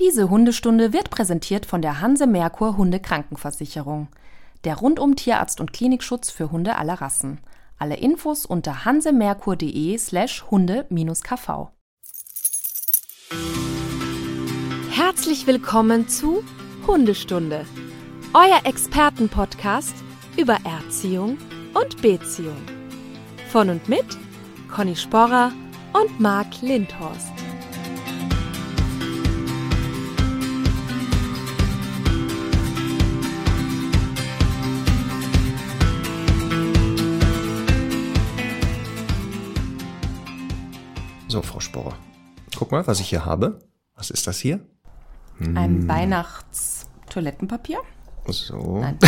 Diese Hundestunde wird präsentiert von der Hanse Merkur Hunde Krankenversicherung. Der rundum Tierarzt und Klinikschutz für Hunde aller Rassen. Alle Infos unter hansemerkur.de slash hunde-kv. Herzlich willkommen zu Hundestunde, euer Expertenpodcast über Erziehung und Beziehung. Von und mit Conny Sporrer und Marc Lindhorst. So, Frau Sporrer. Guck mal, was ich hier habe. Was ist das hier? Ein Weihnachtstoilettenpapier? So. Nein.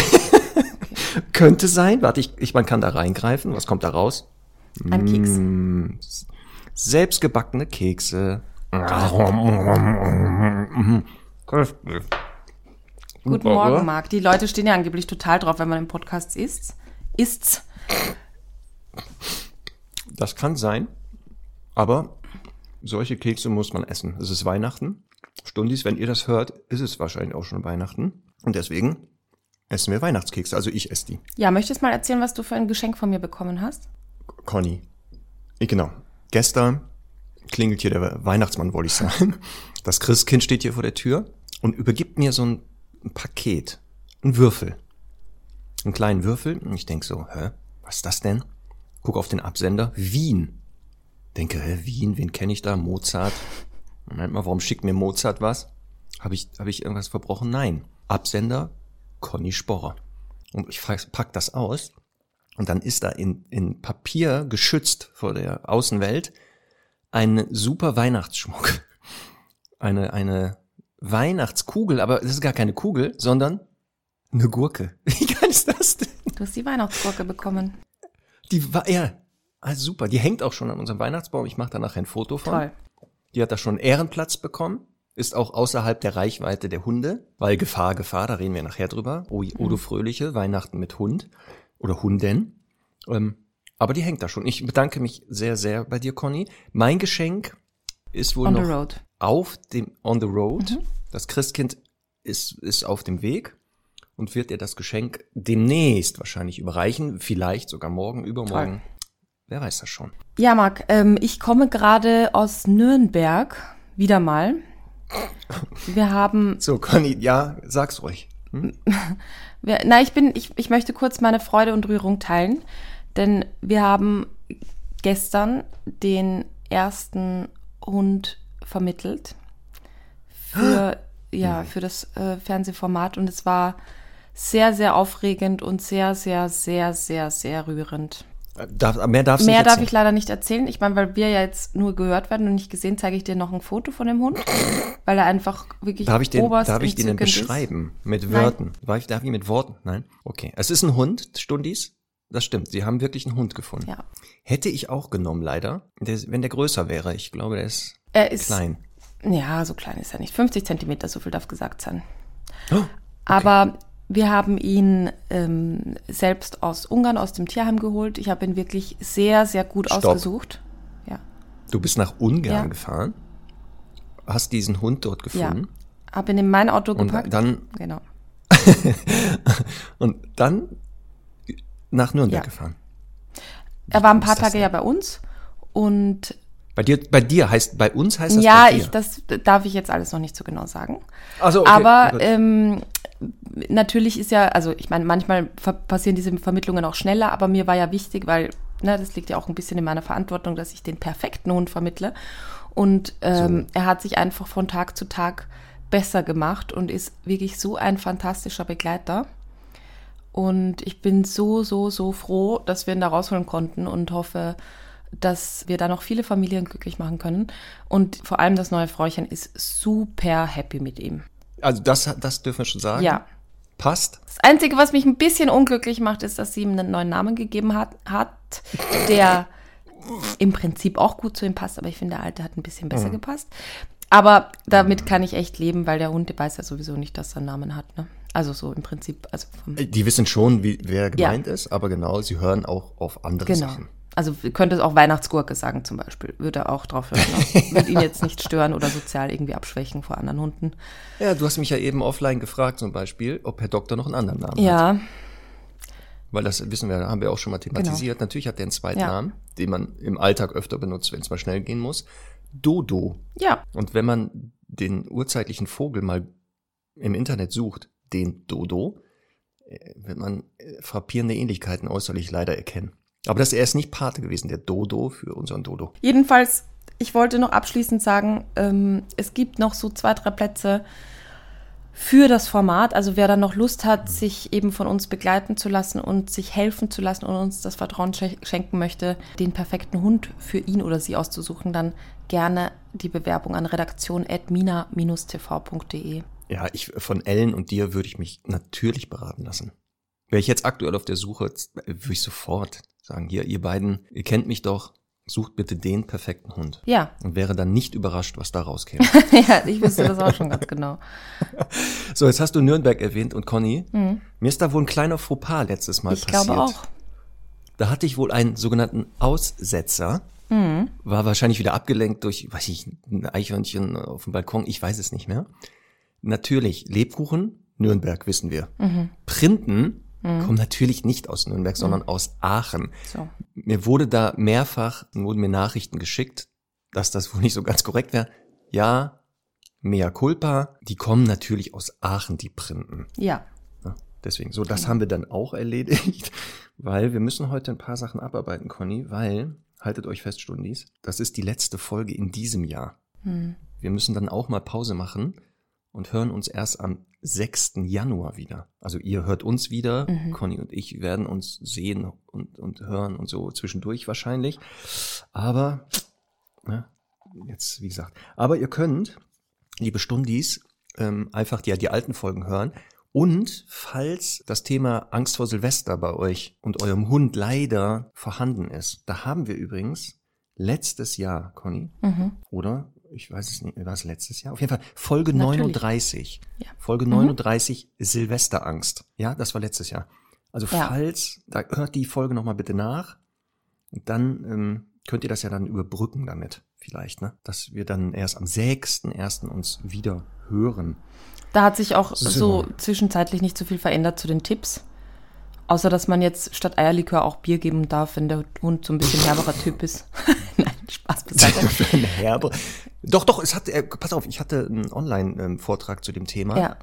Könnte sein. Warte, ich, ich, man kann da reingreifen. Was kommt da raus? Ein Keks. Mm, Selbstgebackene Kekse. Guten Morgen, Marc. Die Leute stehen ja angeblich total drauf, wenn man im Podcast isst. Ist's. Das kann sein. Aber solche Kekse muss man essen. Es ist Weihnachten. Stundis, wenn ihr das hört, ist es wahrscheinlich auch schon Weihnachten. Und deswegen essen wir Weihnachtskekse. Also ich esse die. Ja, möchtest du mal erzählen, was du für ein Geschenk von mir bekommen hast? Conny. Ich, genau. Gestern klingelt hier der Weihnachtsmann, wollte ich sagen. Das Christkind steht hier vor der Tür und übergibt mir so ein, ein Paket. Ein Würfel. Einen kleinen Würfel. Und ich denk so, hä? Was ist das denn? Guck auf den Absender. Wien. Denke, hä, Wien, wen kenne ich da? Mozart. Moment mal, warum schickt mir Mozart was? Habe ich, hab ich irgendwas verbrochen? Nein. Absender, Conny Sporrer. Und ich pack das aus und dann ist da in, in Papier geschützt vor der Außenwelt ein super Weihnachtsschmuck. Eine, eine Weihnachtskugel, aber das ist gar keine Kugel, sondern eine Gurke. Wie geil ist das denn? Du hast die Weihnachtsgurke bekommen. Die war, ja, also super. Die hängt auch schon an unserem Weihnachtsbaum. Ich mache da nachher ein Foto von. Toll. Die hat da schon Ehrenplatz bekommen. Ist auch außerhalb der Reichweite der Hunde, weil Gefahr, Gefahr, da reden wir nachher drüber. O- Odo Fröhliche, Weihnachten mit Hund oder Hunden. Ähm, aber die hängt da schon. Ich bedanke mich sehr, sehr bei dir, Conny. Mein Geschenk ist wohl On noch auf dem On the Road. Das Christkind ist, ist auf dem Weg und wird dir das Geschenk demnächst wahrscheinlich überreichen. Vielleicht sogar morgen, übermorgen. Wer weiß das schon. Ja, Marc, ähm, ich komme gerade aus Nürnberg. Wieder mal. Wir haben So, Conny, ja, sag's ruhig. Wir, na, ich bin, ich, ich möchte kurz meine Freude und Rührung teilen, denn wir haben gestern den ersten Hund vermittelt für, ja, für das äh, Fernsehformat und es war sehr, sehr aufregend und sehr, sehr, sehr, sehr, sehr rührend. Darf, mehr darfst Mehr darf ich leider nicht erzählen. Ich meine, weil wir ja jetzt nur gehört werden und nicht gesehen, zeige ich dir noch ein Foto von dem Hund, weil er einfach wirklich Darf ich den, oberst darf ich den denn entzückend ist. beschreiben? Mit. Wörtern? Darf ich, darf ich mit Worten? Nein? Okay. Es ist ein Hund, Stundis. Das stimmt. Sie haben wirklich einen Hund gefunden. Ja. Hätte ich auch genommen, leider. Der, wenn der größer wäre. Ich glaube, der ist Er ist klein. Ja, so klein ist er nicht. 50 Zentimeter, so viel darf gesagt sein. Oh, Aber wir haben ihn ähm, selbst aus Ungarn, aus dem Tierheim geholt. Ich habe ihn wirklich sehr, sehr gut Stopp. ausgesucht. Ja, Du bist nach Ungarn Ja. gefahren, hast diesen Hund dort ja. gefunden Habe ihn in mein Auto und gepackt. dann genau. und dann nach Nürnberg Ja. gefahren. Er war ein paar Tage ja bei uns und Bei dir, bei dir heißt, bei uns heißt das ja, bei dir. ich, das darf ich jetzt alles noch nicht so genau sagen. also, okay, Aber ähm, natürlich ist ja, also ich meine, manchmal passieren diese Vermittlungen auch schneller, aber mir war ja wichtig, weil ne, das liegt ja auch ein bisschen in meiner Verantwortung, dass ich den perfekten Hund vermittle. Und ähm, er hat sich einfach von Tag zu Tag besser gemacht und ist wirklich so ein fantastischer Begleiter. Und ich bin so, so, so froh, dass wir ihn da rausholen konnten und hoffe, dass wir da noch viele Familien glücklich machen können. Und vor allem das neue Fräuchen ist super happy mit ihm. also das, das dürfen wir schon sagen. Ja. Passt. Das Einzige, was mich ein bisschen unglücklich macht, ist, dass sie ihm einen neuen Namen gegeben hat, hat der im Prinzip auch gut zu ihm passt, aber ich finde, der alte hat ein bisschen besser gepasst. Aber damit kann ich echt leben, weil der Hund der weiß ja sowieso nicht, dass er einen Namen hat. Ne? Also so im Prinzip, also vom, Die wissen schon, wie, wer gemeint ist, aber genau, sie hören auch auf andere genau. Sachen. Also könnte es auch Weihnachtsgurke sagen zum Beispiel. Würde er auch drauf hören. Ne? Würde ihn jetzt nicht stören oder sozial irgendwie abschwächen vor anderen Hunden. Ja, du hast mich ja eben offline gefragt zum Beispiel, ob Herr Doktor noch einen anderen Namen hat. Ja, Weil das wissen wir, haben wir auch schon mal thematisiert. Natürlich hat der einen zweiten Genau. Ja. Namen, den man im Alltag öfter benutzt, wenn es mal schnell gehen muss. Dodo. ja, Und wenn man den urzeitlichen Vogel mal im Internet sucht, den Dodo, äh, wird man äh, frappierende Ähnlichkeiten äußerlich leider erkennen. Aber das er ist nicht Pate gewesen, der Dodo für unseren Dodo. Jedenfalls, ich wollte noch abschließend sagen, ähm, es gibt noch so zwei, drei Plätze für das Format. Also wer da noch Lust hat, sich eben von uns begleiten zu lassen und sich helfen zu lassen und uns das Vertrauen sch- schenken möchte, den perfekten Hund für ihn oder sie auszusuchen, dann gerne die Bewerbung an redaktion.mina-tv.de. Ja, ich von Ellen und dir würde ich mich natürlich beraten lassen. Wäre ich jetzt aktuell auf der Suche, würde ich sofort sagen, hier, ihr beiden, ihr kennt mich doch, sucht bitte den perfekten Hund. Ja, Und wäre dann nicht überrascht, was da rauskäme. ja, ich wusste das auch schon ganz genau. so, jetzt hast du Nürnberg erwähnt und Conny. Mir ist da wohl ein kleiner Fauxpas letztes Mal Mhm. Ich passiert. glaube auch. Da hatte ich wohl einen sogenannten Aussetzer. Mhm. War wahrscheinlich wieder abgelenkt durch, weiß ich, ein Eichhörnchen auf dem Balkon. Ich weiß es nicht mehr. Natürlich, Lebkuchen, Nürnberg, wissen wir. Mhm. Printen kommen natürlich nicht aus Nürnberg, sondern aus Aachen. So. Mir wurde da mehrfach, wurden mir Nachrichten geschickt, dass das wohl nicht so ganz korrekt wäre. Ja, mea culpa, die kommen natürlich aus Aachen, die Printen. Ja. Ja, deswegen, so, das haben wir dann auch erledigt, weil wir müssen heute ein paar Sachen abarbeiten, Conny, weil, haltet euch fest, Stundis, das ist die letzte Folge in diesem Jahr. Hm. Wir müssen dann auch mal Pause machen und hören uns erst am 6. Januar wieder. Also ihr hört uns wieder, Conny und ich werden uns sehen und, und hören und so zwischendurch wahrscheinlich. Aber, ne, jetzt wie gesagt, aber ihr könnt, liebe Stundis, ähm, einfach die, die alten Folgen hören. Und falls das Thema Angst vor Silvester bei euch und eurem Hund leider vorhanden ist, da haben wir übrigens letztes Jahr, Conny, Mhm. oder? Ich weiß es nicht, war es letztes Jahr? Auf jeden Fall Folge Natürlich. 39. Ja. Folge 39 Silvesterangst. Ja, das war letztes Jahr. Also Ja. falls, da hört die Folge nochmal bitte nach. Und dann ähm, könnt ihr das ja dann überbrücken damit, vielleicht, ne? Dass wir dann erst am 6.1. uns wieder hören. Da hat sich auch So. so zwischenzeitlich nicht so viel verändert zu den Tipps. Außer, dass man jetzt statt Eierlikör auch Bier geben darf, wenn der Hund so ein bisschen herberer Typ ist. Spaß beiseite. Für eine Herbe. Doch, doch, es hat, äh, pass auf, ich hatte einen Online-Vortrag zu dem Thema. Ja,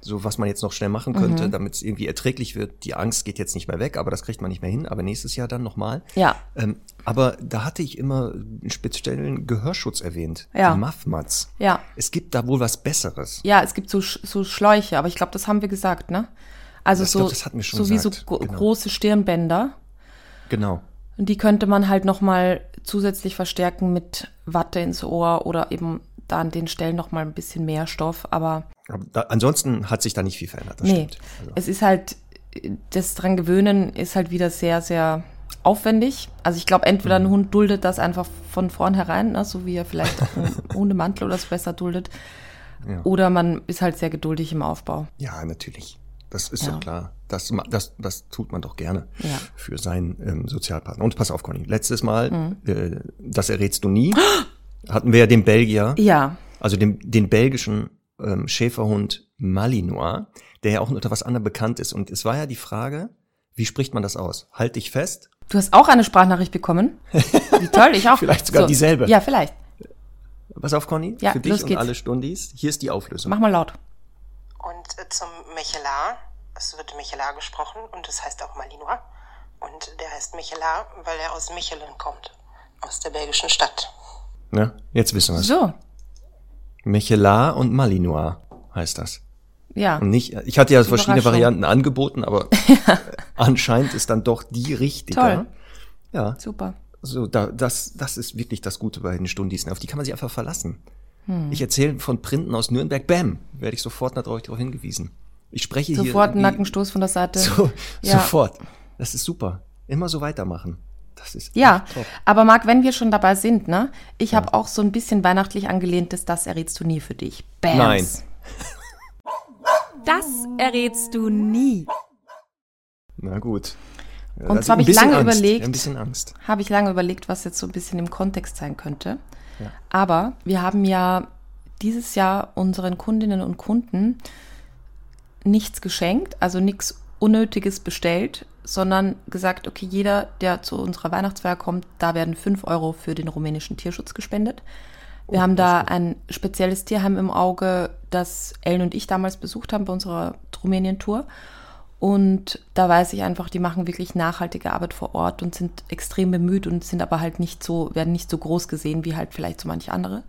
so was man jetzt noch schnell machen Mhm. könnte, damit es irgendwie erträglich wird. Die Angst geht jetzt nicht mehr weg, aber das kriegt man nicht mehr hin. Aber nächstes Jahr dann nochmal. ja, Ähm, aber da hatte ich immer speziellen Gehörschutz erwähnt. Ja. Die Muffmats. ja. Es gibt da wohl was Besseres. Ja, es gibt so, so Schläuche, aber ich glaube, das haben wir gesagt, ne? Also Ich so, glaub, das hatten wir schon so wie so genau. große Stirnbänder. Genau. Und die könnte man halt nochmal zusätzlich verstärken mit Watte ins Ohr oder eben da an den Stellen nochmal ein bisschen mehr Stoff. Aber Aber da, ansonsten hat sich da nicht viel verändert. Das nee, stimmt. Also, es ist halt, das dran gewöhnen ist halt wieder sehr, sehr aufwendig. Also ich glaube, entweder Mhm. ein Hund duldet das einfach von vornherein, ne, so wie er vielleicht einen Hundemantel oder so besser duldet. Ja. Oder man ist halt sehr geduldig im Aufbau. ja, natürlich. Das ist Ja. doch klar. Das, das, das tut man doch gerne Ja. für seinen ähm, Sozialpartner. Und pass auf, Conny. Letztes Mal, Mhm. äh, das errätst du nie, hatten wir ja den Belgier. Ja, also den, den belgischen ähm, Schäferhund Malinois, der ja auch unter was anderem bekannt ist. Und es war ja die Frage, wie spricht man das aus? Halt dich fest. Du hast auch eine Sprachnachricht bekommen. Wie toll, ich auch. Vielleicht sogar dieselbe. Ja, vielleicht. Pass auf, Conny, Ja, für dich und geht's. alle Stundis. Hier ist die Auflösung. Mach mal laut. Und äh, zum Michelar, es wird Michelar gesprochen und es heißt auch Malinois. Und der heißt Michelar, weil er aus Michelen kommt, aus der belgischen Stadt. Ne? Jetzt wissen wir es. So, Michelar und Malinois heißt das. ja. Und nicht, ich hatte ja verschiedene. Varianten angeboten, aber anscheinend ist dann doch die richtige. Toll. Ja, Super. so, da, das, das ist wirklich das Gute bei den Stundis. Auf die kann man sich einfach verlassen. Hm. Ich erzähle von Printen aus Nürnberg, bam, werde ich sofort darauf darauf hingewiesen. Ich spreche hier. Sofort einen wie- Nackenstoß von der Seite. So, Ja. Sofort. Das ist super. Immer so weitermachen. Das ist Ja, aber Marc, wenn wir schon dabei sind, ne? Ich habe auch so ein bisschen weihnachtlich angelehntes, das errätst du nie für dich. Bams. Nein. Das errätst du nie. Na gut. Und Also zwar habe ich lange Angst, überlegt, Ein bisschen Angst. habe ich lange überlegt, was jetzt so ein bisschen im Kontext sein könnte. Ja. Aber wir haben ja dieses Jahr unseren Kundinnen und Kunden nichts geschenkt, also nichts Unnötiges bestellt, sondern gesagt, okay, jeder, der zu unserer Weihnachtsfeier kommt, da werden 5 Euro für den rumänischen Tierschutz gespendet. Wir haben da ein spezielles Tierheim im Auge, das Ellen und ich damals besucht haben bei unserer Rumänien-Tour. Und da weiß ich einfach, die machen wirklich nachhaltige Arbeit vor Ort und sind extrem bemüht und sind aber halt nicht so, werden nicht so groß gesehen wie halt vielleicht so manche andere.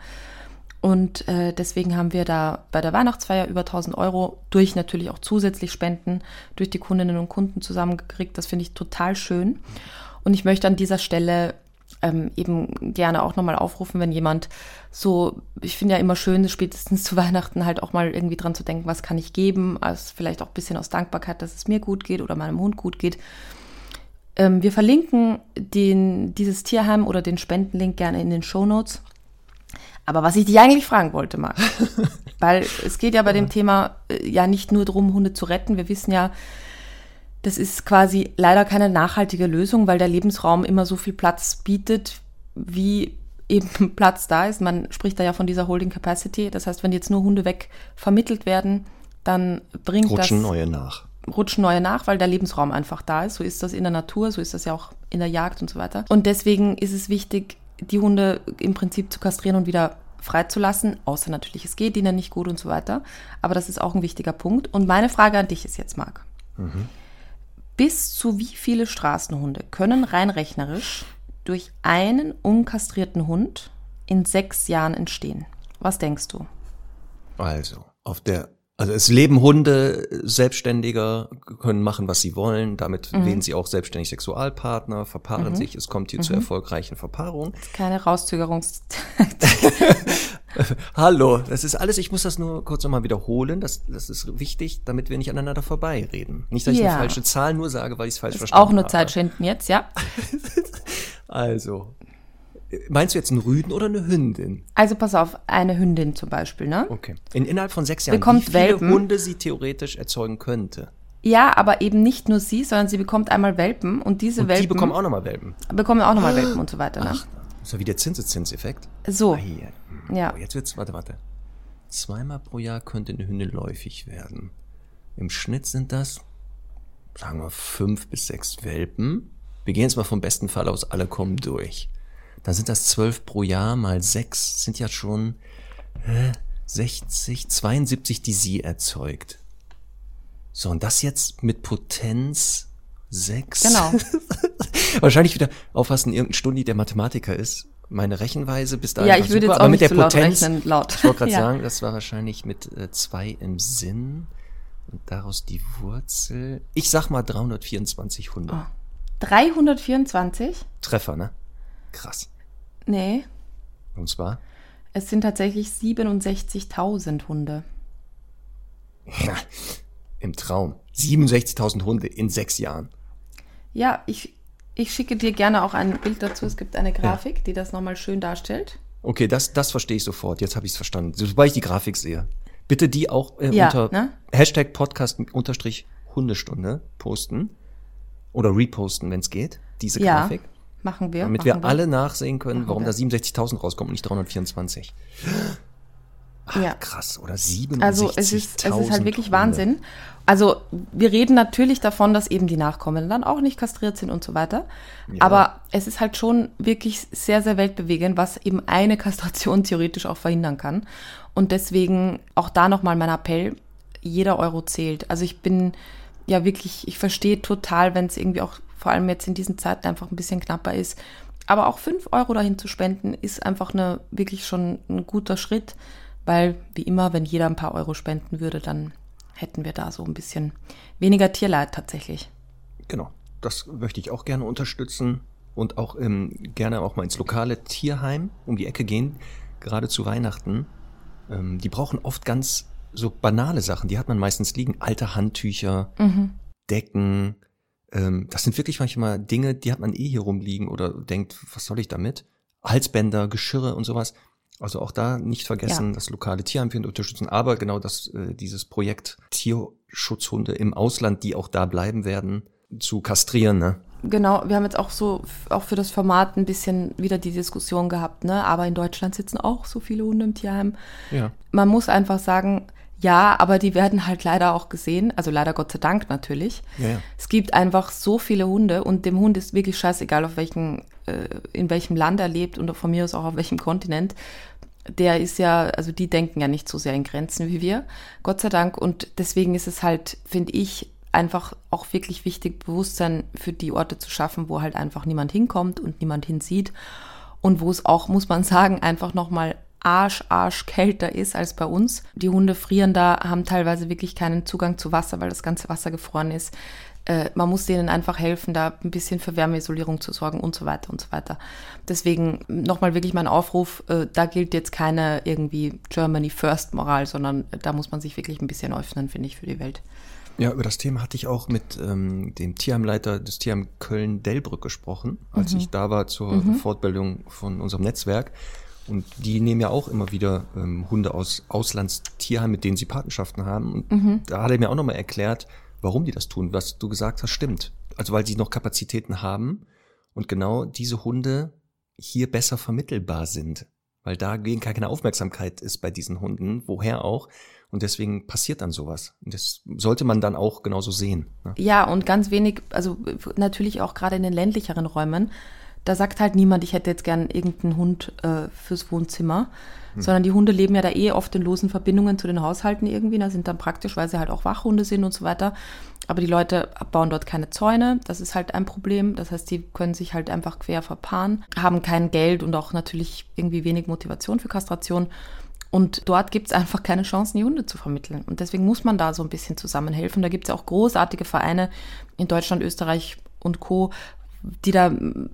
Und äh, deswegen haben wir da bei der Weihnachtsfeier über 1000 Euro durch natürlich auch zusätzlich Spenden durch die Kundinnen und Kunden zusammengekriegt. Das finde ich total schön. Und ich möchte an dieser Stelle ähm, eben gerne auch nochmal aufrufen, wenn jemand so, ich finde ja immer schön, spätestens zu Weihnachten halt auch mal irgendwie dran zu denken, was kann ich geben, also vielleicht auch ein bisschen aus Dankbarkeit, dass es mir gut geht oder meinem Hund gut geht. Ähm, wir verlinken den, dieses Tierheim oder den Spendenlink gerne in den Show Notes. Aber was ich dich eigentlich fragen wollte, Marc, weil es geht ja bei dem Thema äh, ja nicht nur darum, Hunde zu retten. Wir wissen ja, das ist quasi leider keine nachhaltige Lösung, weil der Lebensraum immer so viel Platz bietet, wie eben Platz da ist. Man spricht da ja von dieser Holding Capacity. Das heißt, wenn jetzt nur Hunde weg vermittelt werden, dann bringt Rutschen das neue nach. rutschen neue nach, weil der Lebensraum einfach da ist. So ist das in der Natur, so ist das ja auch in der Jagd und so weiter. Und deswegen ist es wichtig, die Hunde im Prinzip zu kastrieren und wieder freizulassen, außer natürlich, es geht ihnen nicht gut und so weiter. Aber das ist auch ein wichtiger Punkt. Und meine Frage an dich ist jetzt, Marc. Bis zu wie viele Straßenhunde können rein rechnerisch durch einen unkastrierten Hund in sechs Jahren entstehen? Was denkst du? Also, auf der, also es leben Hunde, Selbstständiger können machen, was sie wollen. Damit Mhm. wählen sie auch selbstständig Sexualpartner, verpaaren sich. Es kommt hier Mhm. zu erfolgreichen Verpaarungen. Keine Rauszögerungs... Hallo, das ist alles, ich muss das nur kurz nochmal wiederholen. Das, das ist wichtig, damit wir nicht aneinander vorbeireden. Nicht, dass ich Ja. eine falsche Zahl nur sage, weil ich es falsch ist verstanden auch nur habe. Zeitschinden jetzt, ja? Also, meinst du jetzt einen Rüden oder eine Hündin? Also pass auf, eine Hündin zum Beispiel, ne? Okay. In, innerhalb von sechs Jahren, Bekommt wie viele Welpen. Hunde sie theoretisch erzeugen könnte. Ja, aber eben nicht nur sie, sondern sie bekommt einmal Welpen und diese Und Welpen die bekommen auch nochmal Welpen. bekommen auch nochmal Welpen und so weiter. Ne? Ach, das ist ja wie der Zinseszinseffekt. So, Ah, hier. ja. Oh, jetzt wird's, warte, warte. Zweimal pro Jahr könnte eine Hündin läufig werden. Im Schnitt sind das, sagen wir, fünf bis sechs Welpen. Wir gehen jetzt mal vom besten Fall aus, alle kommen durch. Dann sind das zwölf pro Jahr mal sechs, sind ja schon äh, 60, 72, die sie erzeugt. So, und das jetzt mit Potenz sechs. Genau. Wahrscheinlich wieder aufpassen, irgendein Stundi, der Mathematiker ist. Meine Rechenweise bis dahin Ja, ich würde super, jetzt aber auch mit nicht der zu laut Potenz, rechnen, laut. ich wollte gerade Ja. sagen, das war wahrscheinlich mit äh, zwei im Sinn und daraus die Wurzel. Ich sag mal 324 Hunde. Oh. 324? Treffer, ne? Krass. Nee, Und zwar, es sind tatsächlich 67.000 Hunde. ja, im Traum. 67.000 Hunde in sechs Jahren. Ja, ich, ich schicke dir gerne auch ein Bild dazu. Es gibt eine Grafik, die das nochmal schön darstellt. Okay, das, das verstehe ich sofort. Jetzt habe ich es verstanden. Sobald ich die Grafik sehe. Bitte die auch äh, Ja, unter ne? Hashtag Podcast unterstrich Hundestunde posten. Oder reposten, wenn es geht. Diese Ja, Grafik. Machen wir. Damit machen wir alle nachsehen können, Machen warum wir. da 67.000 rauskommt und nicht 324. Ja. Krass, oder 67.000 Also es ist, es ist halt wirklich. Wahnsinn. Also wir reden natürlich davon, dass eben die Nachkommen dann auch nicht kastriert sind und so weiter. Aber es ist halt schon wirklich sehr, sehr weltbewegend, was eben eine Kastration theoretisch auch verhindern kann. Und deswegen auch da nochmal mein Appell, jeder Euro zählt. Also ich bin ja wirklich, ich verstehe total, wenn es irgendwie auch vor allem jetzt in diesen Zeiten einfach ein bisschen knapper ist. Aber auch fünf Euro dahin zu spenden, ist einfach eine, wirklich schon ein guter Schritt, weil wie immer, wenn jeder ein paar Euro spenden würde, dann hätten wir da so ein bisschen weniger Tierleid tatsächlich. Genau, das möchte ich auch gerne unterstützen und auch ähm, gerne auch mal ins lokale Tierheim um die Ecke gehen, gerade zu Weihnachten. Ähm, die brauchen oft ganz so banale Sachen, die hat man meistens liegen, alte Handtücher, Decken. Ähm, das sind wirklich manchmal Dinge, die hat man eh hier rumliegen oder denkt, was soll ich damit? Halsbänder, Geschirre und sowas. Also auch da nicht vergessen, Ja. das lokale Tierheim unterstützen, aber genau das, äh, dieses Projekt Tierschutzhunde im Ausland, die auch da bleiben werden, zu kastrieren, ne? genau. Wir haben jetzt auch so, auch für das Format ein bisschen wieder die Diskussion gehabt, ne? Aber in Deutschland sitzen auch so viele Hunde im Tierheim. Ja. Man muss einfach sagen, ja, aber die werden halt leider auch gesehen, also leider Gott sei Dank natürlich. Ja, ja. Es gibt einfach so viele Hunde und dem Hund ist wirklich scheißegal, auf welchen, äh, in welchem Land er lebt und von mir aus auch auf welchem Kontinent. Der ist ja, also die denken ja nicht so sehr in Grenzen wie wir, Gott sei Dank. Und deswegen ist es halt, finde ich, einfach auch wirklich wichtig, Bewusstsein für die Orte zu schaffen, wo halt einfach niemand hinkommt und niemand hinsieht. Und wo es auch, muss man sagen, einfach nochmal Arsch, Arsch kälter ist als bei uns. Die Hunde frieren da, haben teilweise wirklich keinen Zugang zu Wasser, weil das ganze Wasser gefroren ist. Äh, man muss denen einfach helfen, da ein bisschen für Wärmeisolierung zu sorgen und so weiter und so weiter. Deswegen nochmal wirklich mein Aufruf, äh, da gilt jetzt keine irgendwie Germany First Moral, sondern da muss man sich wirklich ein bisschen öffnen, finde ich, für die Welt. Ja, über das Thema hatte ich auch mit ähm, dem Tierheimleiter des Tierheim Köln-Dellbrück gesprochen, als ich da war zur Fortbildung von unserem Netzwerk. Und die nehmen ja auch immer wieder ähm, Hunde aus Auslandstierheim, mit denen sie Patenschaften haben. Und da hat er mir auch nochmal erklärt, warum die das tun. Was du gesagt hast, stimmt. Also weil sie noch Kapazitäten haben und genau diese Hunde hier besser vermittelbar sind. Weil da gegen keine Aufmerksamkeit ist bei diesen Hunden, woher auch. Und deswegen passiert dann sowas. Und das sollte man dann auch genauso sehen. Ne? Ja, und ganz wenig, also natürlich auch gerade in den ländlicheren Räumen, da sagt halt niemand, ich hätte jetzt gern irgendeinen Hund äh, fürs Wohnzimmer, sondern die Hunde leben ja da eh oft in losen Verbindungen zu den Haushalten irgendwie, da sind dann praktisch, weil sie halt auch Wachhunde sind und so weiter. Aber die Leute bauen dort keine Zäune, das ist halt ein Problem. Das heißt, die können sich halt einfach quer verpaaren, haben kein Geld und auch natürlich irgendwie wenig Motivation für Kastration. Und dort gibt es einfach keine Chancen, die Hunde zu vermitteln. Und deswegen muss man da so ein bisschen zusammenhelfen. Da gibt es ja auch großartige Vereine in Deutschland, Österreich und Co., die da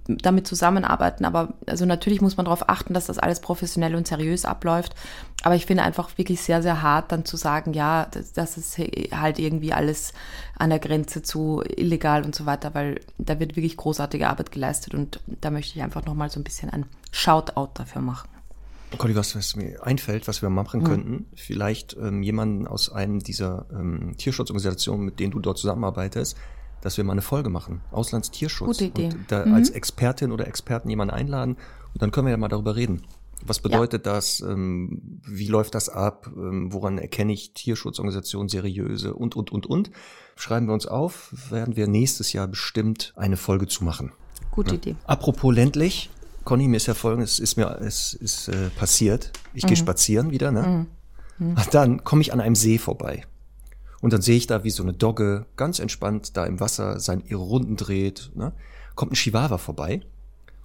damit zusammenarbeiten. Aber also natürlich muss man darauf achten, dass das alles professionell und seriös abläuft. Aber ich finde einfach wirklich sehr, sehr hart, dann zu sagen, ja, das, das ist halt irgendwie alles an der Grenze zu illegal und so weiter, weil da wird wirklich großartige Arbeit geleistet und da möchte ich einfach nochmal so ein bisschen ein Shoutout dafür machen. Conny, was, was mir einfällt, was wir machen Mhm. könnten, vielleicht ähm, jemanden aus einem dieser ähm, Tierschutzorganisationen, mit denen du dort zusammenarbeitest, dass wir mal eine Folge machen. Auslandstierschutz. Gute Idee. Mhm. Und da als Expertin oder Experten jemanden einladen und dann können wir ja mal darüber reden. Was bedeutet das? Ähm, wie läuft das ab? Ähm, woran erkenne ich Tierschutzorganisationen seriöse und, und, und, und? Schreiben wir uns auf, werden wir nächstes Jahr bestimmt eine Folge zu machen. Gute Idee. Apropos ländlich, Conny, mir ist ja folgendes, ist mir, es ist äh, passiert. Ich gehe spazieren wieder, ne? Und dann komme ich an einem See vorbei. Und dann sehe ich da, wie so eine Dogge ganz entspannt da im Wasser sein, ihre Runden dreht. Ne? Kommt ein Chihuahua vorbei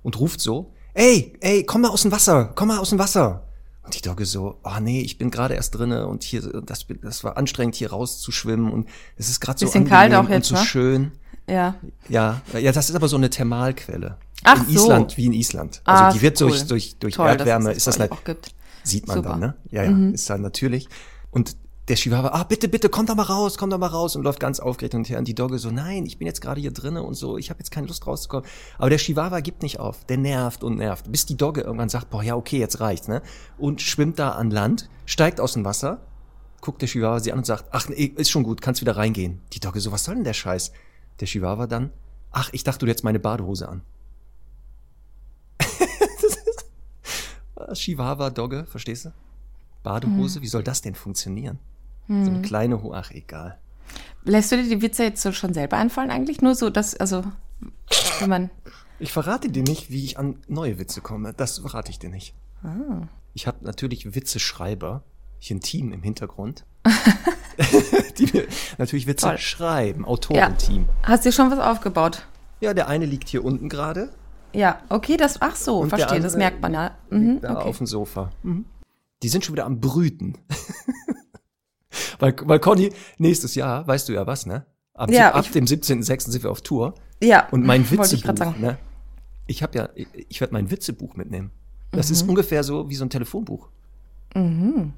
und ruft so, ey, ey, komm mal aus dem Wasser, komm mal aus dem Wasser. Und die Dogge so, oh nee, ich bin gerade erst drinne und hier, das, das war anstrengend, hier rauszuschwimmen und es ist gerade so Bisschen kalt auch jetzt, und so ne? schön. Ja. Ja, ja, das ist aber so eine Thermalquelle. Ach in so. Island, wie in Island. Ah, Also die wird cool. durch, durch, durch Toll, Erdwärme, das ist das bei euch halt, auch gibt. sieht man Super. Mhm. dann, ne? Ja, ja, ist dann natürlich. Und der Chihuahua, ah, bitte, bitte, komm da mal raus, komm da mal raus und läuft ganz aufgeregt und her. Und die Dogge so, nein, ich bin jetzt gerade hier drinne und so, ich habe jetzt keine Lust rauszukommen. Aber der Chihuahua gibt nicht auf, der nervt und nervt, bis die Dogge irgendwann sagt, boah, ja, okay, jetzt reicht's, ne? Und schwimmt da an Land, steigt aus dem Wasser, guckt der Chihuahua sie an und sagt, ach, nee, ist schon gut, kannst wieder reingehen. Die Dogge so, was soll denn der Scheiß? Der Chihuahua dann, ach, ich dachte, du hättest meine Badehose an. Chihuahua-Dogge, verstehst du? Badehose, wie soll das denn funktionieren? So eine kleine Ho ach, egal. Lässt du dir die Witze jetzt so schon selber einfallen eigentlich? Nur so, dass, also, wenn man, Ich verrate dir nicht, wie ich an neue Witze komme. Das verrate ich dir nicht. Ich habe natürlich Witzeschreiber, hier ein Team im Hintergrund, die mir natürlich Witze Toll. schreiben, ja. Autorenteam. Hast du schon was aufgebaut? Ja. der eine liegt hier unten gerade. Ja, okay, das, ach so, Und verstehe, das merkt man ja. Mhm, da okay. auf dem Sofa. Die sind schon wieder am Brüten. weil, weil Conny, nächstes Jahr, weißt du ja was, ne? Ab, Ja, ab ich- dem 17.06. sind wir auf Tour. Ja, Und mein ich Witzebuch, sagen. ne? Ich habe ja, ich, ich werde mein Witzebuch mitnehmen. Das Mhm. ist ungefähr so wie so ein Telefonbuch. Und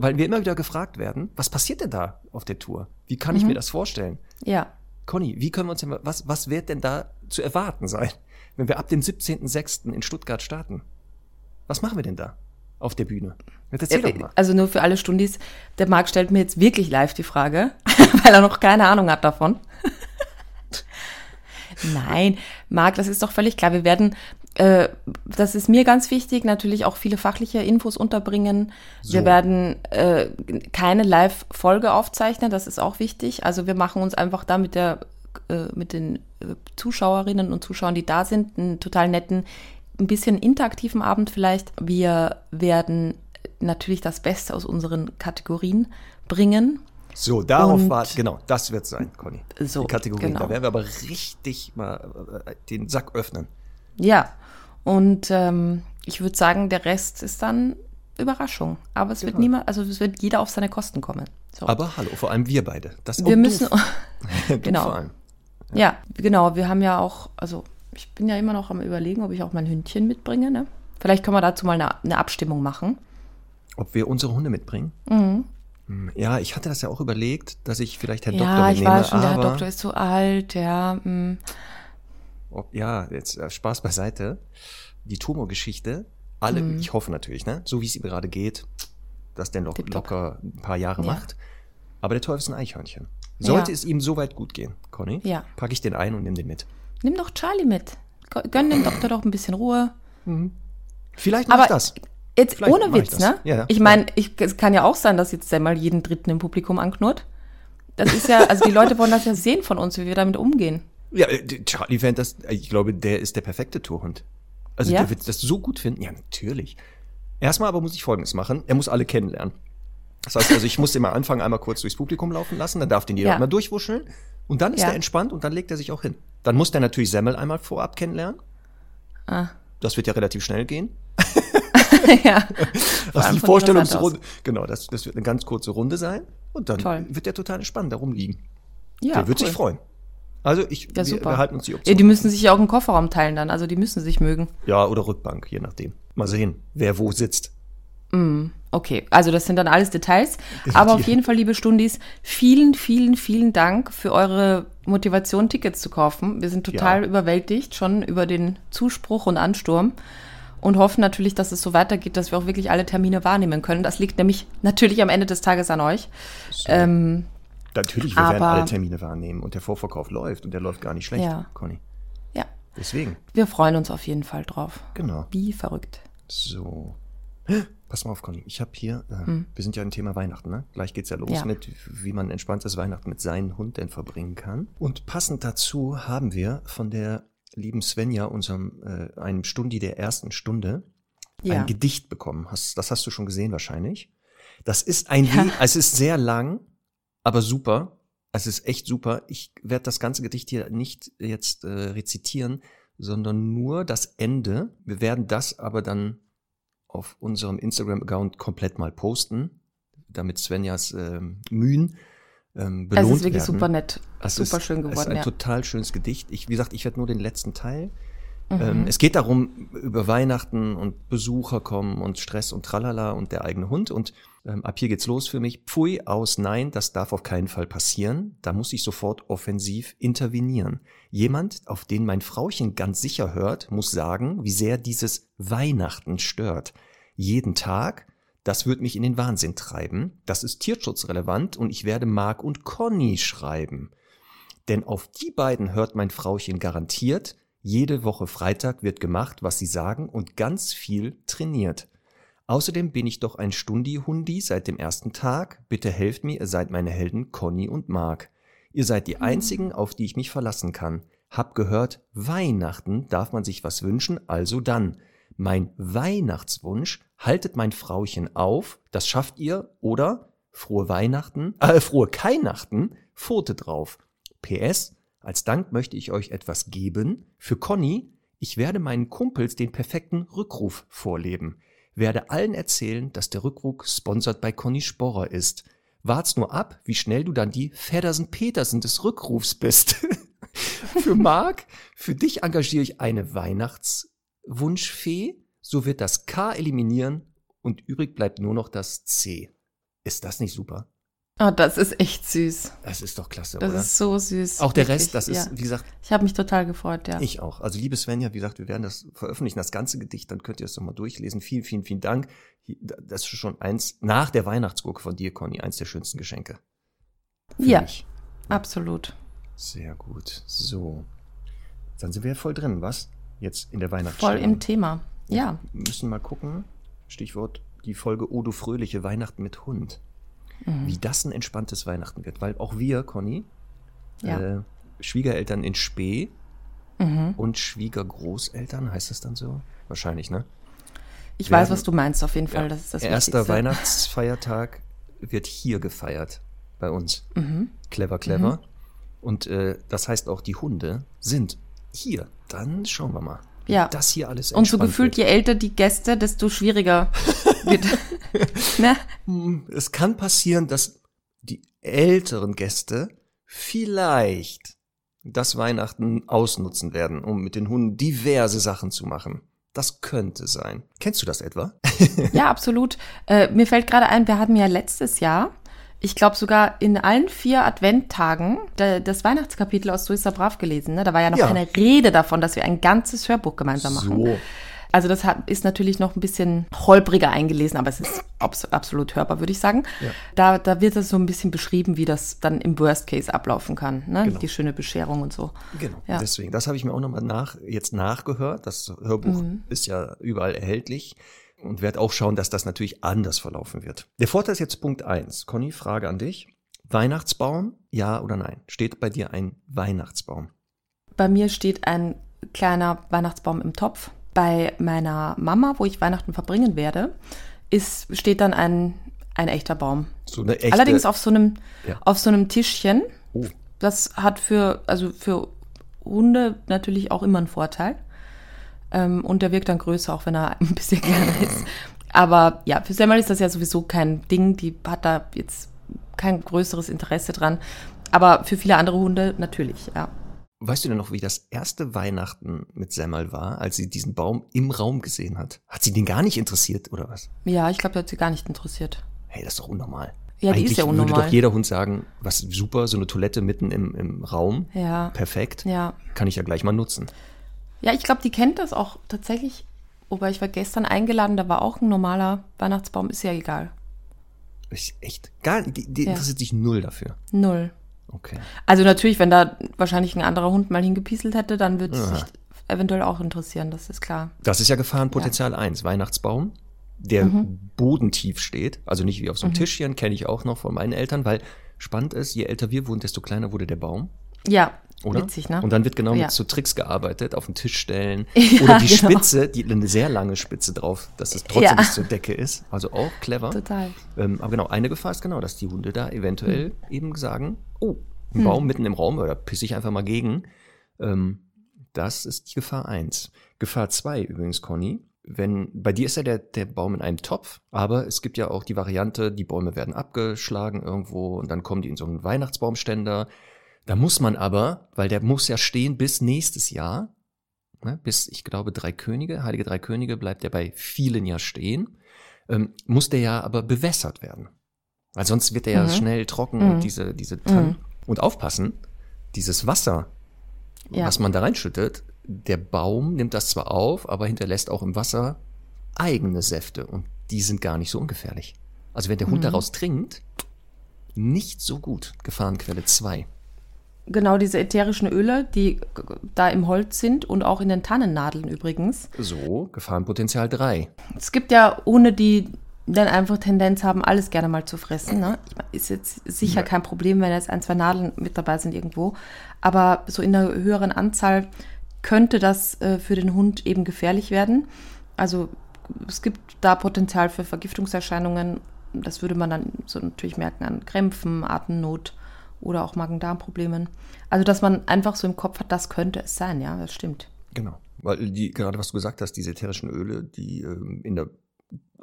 weil wir immer wieder gefragt werden, was passiert denn da auf der Tour? Wie kann Mhm. ich mir das vorstellen? Ja, Conny, wie können wir uns denn, was, was wird denn da zu erwarten sein, wenn wir ab dem 17.06. in Stuttgart starten? Was machen wir denn da auf der Bühne? Jetzt erzähl doch mal. also nur für alle Stundis, der Marc stellt mir jetzt wirklich live die Frage, weil er noch keine Ahnung hat davon. Nein, Marc, das ist doch völlig klar. Wir werden, äh, das ist mir ganz wichtig, natürlich auch viele fachliche Infos unterbringen. So. Wir werden äh, keine Live-Folge aufzeichnen, das ist auch wichtig. Also wir machen uns einfach da mit der äh, mit den äh, Zuschauerinnen und Zuschauern, die da sind, einen total netten, ein bisschen interaktiven Abend vielleicht. Wir werden natürlich das Beste aus unseren Kategorien bringen. So, darauf war, genau, das wird sein, Conny. So, Die Kategorie, genau. da werden wir aber richtig mal äh, den Sack öffnen. Ja, und ähm, ich würde sagen, der Rest ist dann Überraschung. Aber es wird niemand, also es wird jeder auf seine Kosten kommen. So. Aber hallo, vor allem wir beide. Das, wir müssen, genau. vor allem. ja, genau, wir haben ja auch, also ich bin ja immer noch am überlegen, ob ich auch mein Hündchen mitbringe. Ne? Vielleicht können wir dazu mal eine, eine Abstimmung machen. Ob wir unsere Hunde mitbringen? Mhm. Hm, Ja, ich hatte das ja auch überlegt, dass ich vielleicht Herrn ja, Doktor ich mitnehme, weiß schon, der Herr Doktor ist zu alt, ja. mm. ob, ja, jetzt äh, Spaß beiseite. Die Tumorgeschichte, alle, Mhm. ich hoffe natürlich, ne, so wie es ihm gerade geht, dass der Tipptopp. locker ein paar Jahre Ja. macht. Aber der Teufel ist ein Eichhörnchen. Sollte Ja. es ihm so weit gut gehen, Conny, Ja. packe ich den ein und nehme den mit. Nimm doch Charlie mit. Gönn dem Doktor doch ein bisschen Ruhe. Vielleicht mach ich Aber das. Jetzt Vielleicht ohne ich Witz, das. ne? Ja, ja. Ich meine, ich, es kann ja auch sein, dass jetzt der mal jeden Dritten im Publikum anknurrt. Das ist ja, also die Leute wollen das ja sehen von uns, wie wir damit umgehen. Ja, äh, Charlie fand das, äh, ich glaube, der ist der perfekte Tourhund. Also Ja? der wird das so gut finden. Ja, natürlich. Erstmal aber muss ich Folgendes machen. Er muss alle kennenlernen. Das heißt also, ich muss mal anfangen, einmal kurz durchs Publikum laufen lassen, dann darf den jeder Ja. mal durchwuscheln und dann ist Ja. er entspannt und dann legt er sich auch hin. Dann muss der natürlich Semmel einmal vorab kennenlernen. Ah. Das wird ja relativ schnell gehen. ja. Das ist die Vorstellungsrunde. Genau, das, das wird eine ganz kurze Runde sein. Und dann Toll. wird der total entspannt da rumliegen. Ja, der wird cool. sich freuen. Also ich, Ja, wir, wir halten uns die Ja, Option. die müssen sich ja auch einen Kofferraum teilen dann, also die müssen sich mögen. Ja, oder Rückbank, je nachdem. Mal sehen, wer wo sitzt. Okay, also das sind dann alles Details. Aber auf jeden Fall, liebe Stundis, vielen, vielen, vielen Dank für eure Motivation, Tickets zu kaufen. Wir sind total Ja. überwältigt schon über den Zuspruch und Ansturm und hoffen natürlich, dass es so weitergeht, dass wir auch wirklich alle Termine wahrnehmen können. Das liegt nämlich natürlich am Ende des Tages an euch. Ähm, Natürlich, wir werden Aber- alle Termine wahrnehmen und der Vorverkauf läuft und der läuft gar nicht schlecht, Ja. Conny. ja, Deswegen, wir freuen uns auf jeden Fall drauf. genau. Wie verrückt. So. Pass mal auf, Conny. Ich habe hier, äh, wir sind ja im Thema Weihnachten, ne? Gleich geht's ja los Hm. Ja. mit, wie man entspanntes Weihnachten mit seinem Hund denn verbringen kann. Und passend dazu haben wir von der lieben Svenja, unserem, äh, einem Stundi der ersten Stunde, Ja. ein Gedicht bekommen. Hast, das hast du schon gesehen wahrscheinlich. Das ist ein, Ja. Es ist sehr lang, aber super. Es ist echt super. Ich werde das ganze Gedicht hier nicht jetzt äh, rezitieren, sondern nur das Ende. Wir werden das aber dann auf unserem Instagram-Account komplett mal posten, damit Svenjas ähm, Mühen ähm, belohnt Es ist wirklich werden. super nett, Es super ist, schön Es ist geworden. ein Ja. total schönes Gedicht. Ich, wie gesagt, ich werde nur den letzten Teil. Mhm. Ähm, es geht darum, über Weihnachten und Besucher kommen und Stress und Tralala und der eigene Hund. Und ähm, ab hier geht's los für mich. Pfui, aus, nein, das darf auf keinen Fall passieren. Da muss ich sofort offensiv intervenieren. Jemand, auf den mein Frauchen ganz sicher hört, muss sagen, wie sehr dieses Weihnachten stört. Jeden Tag, das wird mich in den Wahnsinn treiben. Das ist tierschutzrelevant und ich werde Mark und Conny schreiben. Denn auf die beiden hört mein Frauchen garantiert. Jede Woche Freitag wird gemacht, was sie sagen und ganz viel trainiert. Außerdem bin ich doch ein Stundi-Hundi seit dem ersten Tag. Bitte helft mir, ihr seid meine Helden Conny und Mark. Ihr seid die einzigen, auf die ich mich verlassen kann. Hab gehört, Weihnachten darf man sich was wünschen, also dann. Mein Weihnachtswunsch, haltet mein Frauchen auf, das schafft ihr, oder? Frohe Weihnachten, äh, frohe Keinachten, Pfote drauf. PS, als Dank möchte ich euch etwas geben. Für Conny, ich werde meinen Kumpels den perfekten Rückruf vorleben. Werde allen erzählen, dass der Rückruf sponsert bei Conny Sporrer ist. Wart's nur ab, wie schnell du dann die Feddersen-Petersen des Rückrufs bist. für Marc, für dich engagiere ich eine Weihnachtswunschfee. So wird das K eliminieren und übrig bleibt nur noch das C. Ist das nicht super? Oh, das ist echt süß. Das ist doch klasse, Das oder? ist so süß. Auch der Wirklich, Rest, das ist, ja. wie gesagt, Ich habe mich total gefreut, ja. ich auch. Also liebe Svenja, wie gesagt, wir werden das veröffentlichen, das ganze Gedicht, dann könnt ihr es nochmal durchlesen. Vielen, vielen, vielen Dank. Das ist schon eins, nach der Weihnachtsgurke von dir, Conny, eins der schönsten Geschenke. Ja, mich. absolut. Sehr gut. So. Dann sind wir ja voll drin, was? Jetzt in der Voll Weihnachtsstimmung. im Thema. Ja. Wir müssen mal gucken. Stichwort die Folge Odo Fröhliche Weihnachten mit Hund. Mhm. Wie das ein entspanntes Weihnachten wird. Weil auch wir, Conny, Ja. äh, Schwiegereltern in Spee Mhm. und Schwiegergroßeltern, heißt das dann so? Wahrscheinlich, ne? Ich werden- weiß, was du meinst, auf jeden Fall. Das ist das Erster Wichtigste. Weihnachtsfeiertag wird hier gefeiert bei uns. Mhm. Clever, clever. Und äh, das heißt auch, die Hunde sind hier. Dann schauen wir mal. wie Ja. Das hier alles Und so entspannt gefühlt, wird. je älter die Gäste, desto schwieriger wird. Ne? Hm, Es kann passieren, dass die älteren Gäste vielleicht das Weihnachten ausnutzen werden, um mit den Hunden diverse Sachen zu machen. Das könnte sein. Kennst du das etwa? Ja, absolut. Äh, mir fällt gerade ein, wir hatten ja letztes Jahr, ich glaube sogar in allen vier Adventtagen, da, das Weihnachtskapitel aus So ist brav gelesen. Ne? Da war ja noch Ja. keine Rede davon, dass wir ein ganzes Hörbuch gemeinsam machen. So. Also das hat, ist natürlich noch ein bisschen holpriger eingelesen, aber es ist abs absolut hörbar, würde ich sagen. Ja. Da, da wird das so ein bisschen beschrieben, wie das dann im Worst Case ablaufen kann. Ne? Genau. Die schöne Bescherung und so. Genau, Ja. deswegen. Das habe ich mir auch nochmal nach, jetzt nachgehört. Das Hörbuch Mhm. ist ja überall erhältlich und werde auch schauen, dass das natürlich anders verlaufen wird. Der Vorteil ist jetzt Punkt eins. Conny, Frage an dich. Weihnachtsbaum, ja oder nein? Steht bei dir ein Weihnachtsbaum? Bei mir steht ein kleiner Weihnachtsbaum im Topf. Bei meiner Mama, wo ich Weihnachten verbringen werde, ist, steht dann ein, ein echter Baum. So eine echte, Allerdings auf so einem, Ja. auf so einem Tischchen. Oh, Das hat für, also für Hunde natürlich auch immer einen Vorteil. Ähm, und der wirkt dann größer, auch wenn er ein bisschen kleiner ist. Aber ja, für Semmel ist das ja sowieso kein Ding. Die hat da jetzt kein größeres Interesse dran. Aber für viele andere Hunde natürlich, ja. Weißt du denn noch, wie das erste Weihnachten mit Semmel war, als sie diesen Baum im Raum gesehen hat? Hat sie den gar nicht interessiert oder was? Ja, ich glaube, der hat sie gar nicht interessiert. Hey, das ist doch unnormal. Ja, die Eigentlich ist ja würde unnormal. doch jeder Hund sagen, was super, so eine Toilette mitten im, im Raum. Ja. Perfekt. Ja. Kann ich ja gleich mal nutzen. Ja, ich glaube, die kennt das auch tatsächlich. Wobei ich war gestern eingeladen, da war auch ein normaler Weihnachtsbaum, ist ja egal. Ist echt gar die, die Ja. interessiert sich null dafür. Null. Okay. Also natürlich, wenn da wahrscheinlich ein anderer Hund mal hingepieselt hätte, dann würde es Ja. sich eventuell auch interessieren, das ist klar. Das ist ja Gefahrenpotenzial eins Weihnachtsbaum, der Mhm. bodentief steht, also nicht wie auf so einem Tischchen, kenne ich auch noch von meinen Eltern, weil spannend ist, je älter wir wurden, desto kleiner wurde der Baum. Ja, Oder? witzig, ne? Und dann wird genau Ja. mit so Tricks gearbeitet, auf den Tisch stellen. Ja, oder die genau. Spitze, die eine sehr lange Spitze drauf, dass es trotzdem Ja. bis zur Decke ist. Also auch clever. Total. Ähm, aber genau, eine Gefahr ist genau, dass die Hunde da eventuell Hm. eben sagen, oh, ein Baum mitten im Raum, oder pisse ich einfach mal gegen. Ähm, das ist die Gefahr eins. Gefahr zwei übrigens, Conny. Wenn, bei dir ist ja der, der Baum in einem Topf, aber es gibt ja auch die Variante, die Bäume werden abgeschlagen irgendwo und dann kommen die in so einen Weihnachtsbaumständer. Da muss man aber, weil der muss ja stehen bis nächstes Jahr, ne, bis, ich glaube, drei Könige, Heilige Drei Könige bleibt ja bei vielen ja stehen, ähm, muss der ja aber bewässert werden. Weil sonst wird der ja Mhm. schnell trocken Mhm. und diese, diese. Mhm. Und aufpassen, dieses Wasser, Ja. was man da reinschüttet, der Baum nimmt das zwar auf, aber hinterlässt auch im Wasser eigene Säfte und die sind gar nicht so ungefährlich. Also wenn der Hund Mhm. daraus trinkt, nicht so gut. Gefahrenquelle 2. Genau diese ätherischen Öle, die da im Holz sind und auch in den Tannennadeln übrigens. So, Gefahrenpotenzial 3. Es gibt ja Hunde, die dann einfach Tendenz haben, alles gerne mal zu fressen. Ne? Ist jetzt sicher Ja. kein Problem, wenn jetzt ein, zwei Nadeln mit dabei sind irgendwo. Aber so in einer höheren Anzahl könnte das äh, für den Hund eben gefährlich werden. Also es gibt da Potenzial für Vergiftungserscheinungen. Das würde man dann so natürlich merken an Krämpfen, Atemnot oder auch Magen-Darm-Problemen. Also dass man einfach so im Kopf hat, das könnte es sein, ja, das stimmt. Genau. Weil die, gerade was du gesagt hast, diese ätherischen Öle, die ähm, in der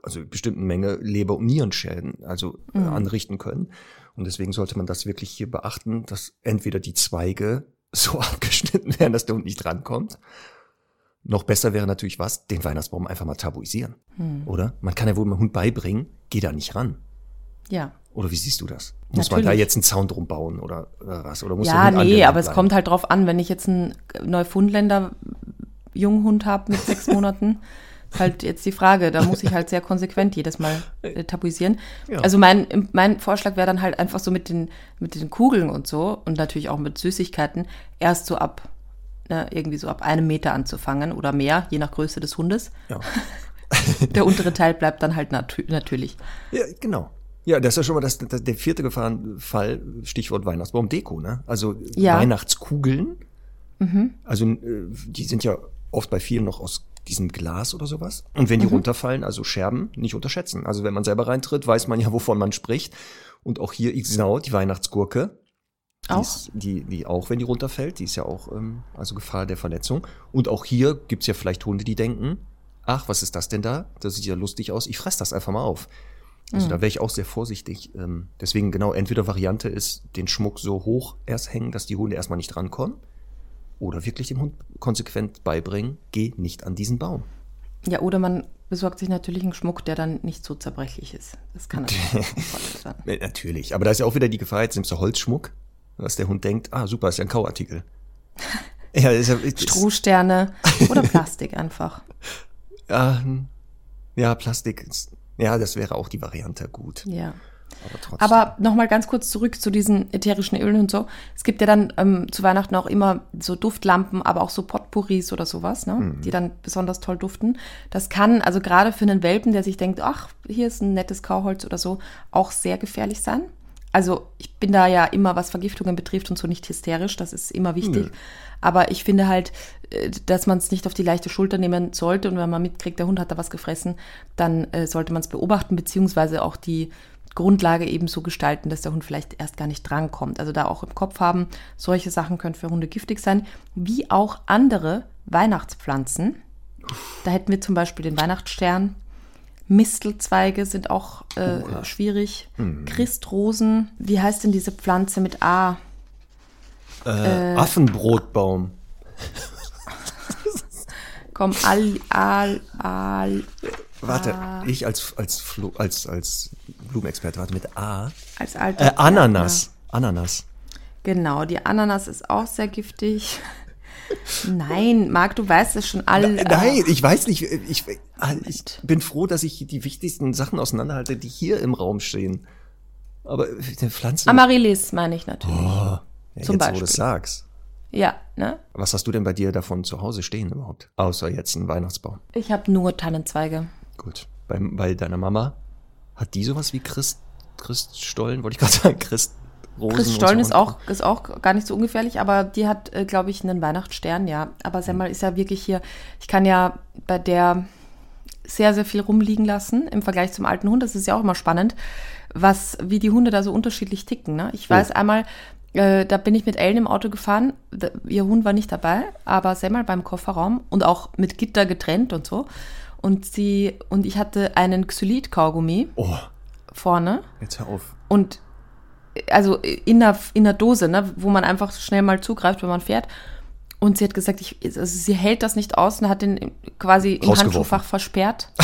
also bestimmten Menge Leber- und Nierenschäden also äh, Mhm. anrichten können. Und deswegen sollte man das wirklich hier beachten, dass entweder die Zweige so abgeschnitten werden, dass der Hund nicht drankommt. Noch besser wäre natürlich was, den Weihnachtsbaum einfach mal tabuisieren. Hm. Oder? Man kann ja wohl dem Hund beibringen, geh da nicht ran. Ja. Oder wie siehst du das? Muss man da Natürlich. jetzt einen Zaun drum bauen oder, oder was? Oder muss Ja, nee, aber es kommt halt drauf an, wenn ich jetzt einen Neufundländer Junghund habe mit sechs Monaten, ist halt jetzt die Frage, da muss ich halt sehr konsequent jedes Mal äh, tabuisieren. Ja. Also mein, mein Vorschlag wäre dann halt einfach so mit den, mit den Kugeln und so und natürlich auch mit Süßigkeiten erst so ab ne, irgendwie so ab einem Meter anzufangen oder mehr, je nach Größe des Hundes. Ja. Der untere Teil bleibt dann halt natü natürlich. Ja, genau. Ja, das ist ja schon mal das, das, der vierte Gefahrenfall, Stichwort Weihnachtsbaum Deko, ne? Also Ja. Weihnachtskugeln. Also äh, die sind ja oft bei vielen noch aus diesem Glas oder sowas. Und wenn die runterfallen, also Scherben, nicht unterschätzen. Also wenn man selber reintritt, weiß man ja, wovon man spricht. Und auch hier, genau, die Weihnachtsgurke. Die, Auch? ist, die, die auch, wenn die runterfällt, die ist ja auch, ähm, also Gefahr der Verletzung. Und auch hier gibt's ja vielleicht Hunde, die denken, ach, was ist das denn da? Das sieht ja lustig aus, ich fress das einfach mal auf. Also da wäre ich auch sehr vorsichtig. Ähm, deswegen genau, entweder Variante ist, den Schmuck so hoch erst hängen, dass die Hunde erstmal nicht rankommen. Oder wirklich dem Hund konsequent beibringen, geh nicht an diesen Baum. Ja, oder man besorgt sich natürlich einen Schmuck, der dann nicht so zerbrechlich ist. Das kann natürlich sein. Natürlich, aber da ist ja auch wieder die Gefahr, jetzt nimmst du Holzschmuck, dass der Hund denkt, ah super, ist ja ein Kauartikel. ja, ist ja, ist, Strohsterne oder Plastik einfach. Ja, hm. ja, Plastik. ist- Ja, das wäre auch die Variante gut. Ja. Aber trotzdem. Aber nochmal ganz kurz zurück zu diesen ätherischen Ölen und so. Es gibt ja dann ähm, zu Weihnachten auch immer so Duftlampen, aber auch so Potpourris oder sowas, ne? Mhm. die dann besonders toll duften. Das kann also gerade für einen Welpen, der sich denkt, ach, hier ist ein nettes Kauholz oder so, auch sehr gefährlich sein. Also ich bin da ja immer, was Vergiftungen betrifft und so nicht hysterisch, das ist immer wichtig. Nö. Aber ich finde halt, äh, dass man es nicht auf die leichte Schulter nehmen sollte und wenn man mitkriegt, der Hund hat da was gefressen, dann äh, sollte man es beobachten, beziehungsweise auch die Grundlage eben so gestalten, dass der Hund vielleicht erst gar nicht drankommt. Also da auch im Kopf haben, solche Sachen können für Hunde giftig sein, wie auch andere Weihnachtspflanzen. Da hätten wir zum Beispiel den Weihnachtsstern. Mistelzweige sind auch äh, schwierig. Christrosen. Wie heißt denn diese Pflanze mit A? äh, Affenbrotbaum. Komm, Al, Al, Al, Warte, Ah. ich als, als, Flo, als, als Blumenexperte, warte, mit A. als alter Äh, Ananas. Ananas. Genau, die Ananas ist auch sehr giftig. Nein, Marc, du weißt es schon alle. Nein, ich weiß nicht. Ich, ich bin froh, dass ich die wichtigsten Sachen auseinanderhalte, die hier im Raum stehen. Aber eine Pflanze. Amaryllis meine ich natürlich. ja, zum jetzt, wo du Beispiel. das sagst. Ja, ne? Was hast du denn bei dir davon zu Hause stehen überhaupt? Außer jetzt ein Weihnachtsbaum. Ich habe nur Tannenzweige. Gut. Bei, bei deiner Mama, hat die sowas wie Christ, Christstollen, wollte ich gerade sagen, Christrosen? Chris Stollen so? ist auch, ist auch gar nicht so ungefährlich, aber die hat, äh, glaube ich, einen Weihnachtsstern, ja. Aber Semmel ist ja wirklich hier, ich kann ja bei der sehr, sehr viel rumliegen lassen im Vergleich zum alten Hund. Das ist ja auch immer spannend, was, wie die Hunde da so unterschiedlich ticken. Ne? Ich weiß einmal, äh, da bin ich mit Ellen im Auto gefahren, da, ihr Hund war nicht dabei, aber Semmel beim Kofferraum und auch mit Gitter getrennt und so. Und sie, und ich hatte einen Xylit-Kaugummi Oh, vorne jetzt hör auf. und also in der, in der Dose, ne, wo man einfach schnell mal zugreift, wenn man fährt. Und sie hat gesagt, ich, also sie hält das nicht aus und hat den quasi im. Handschuhfach versperrt.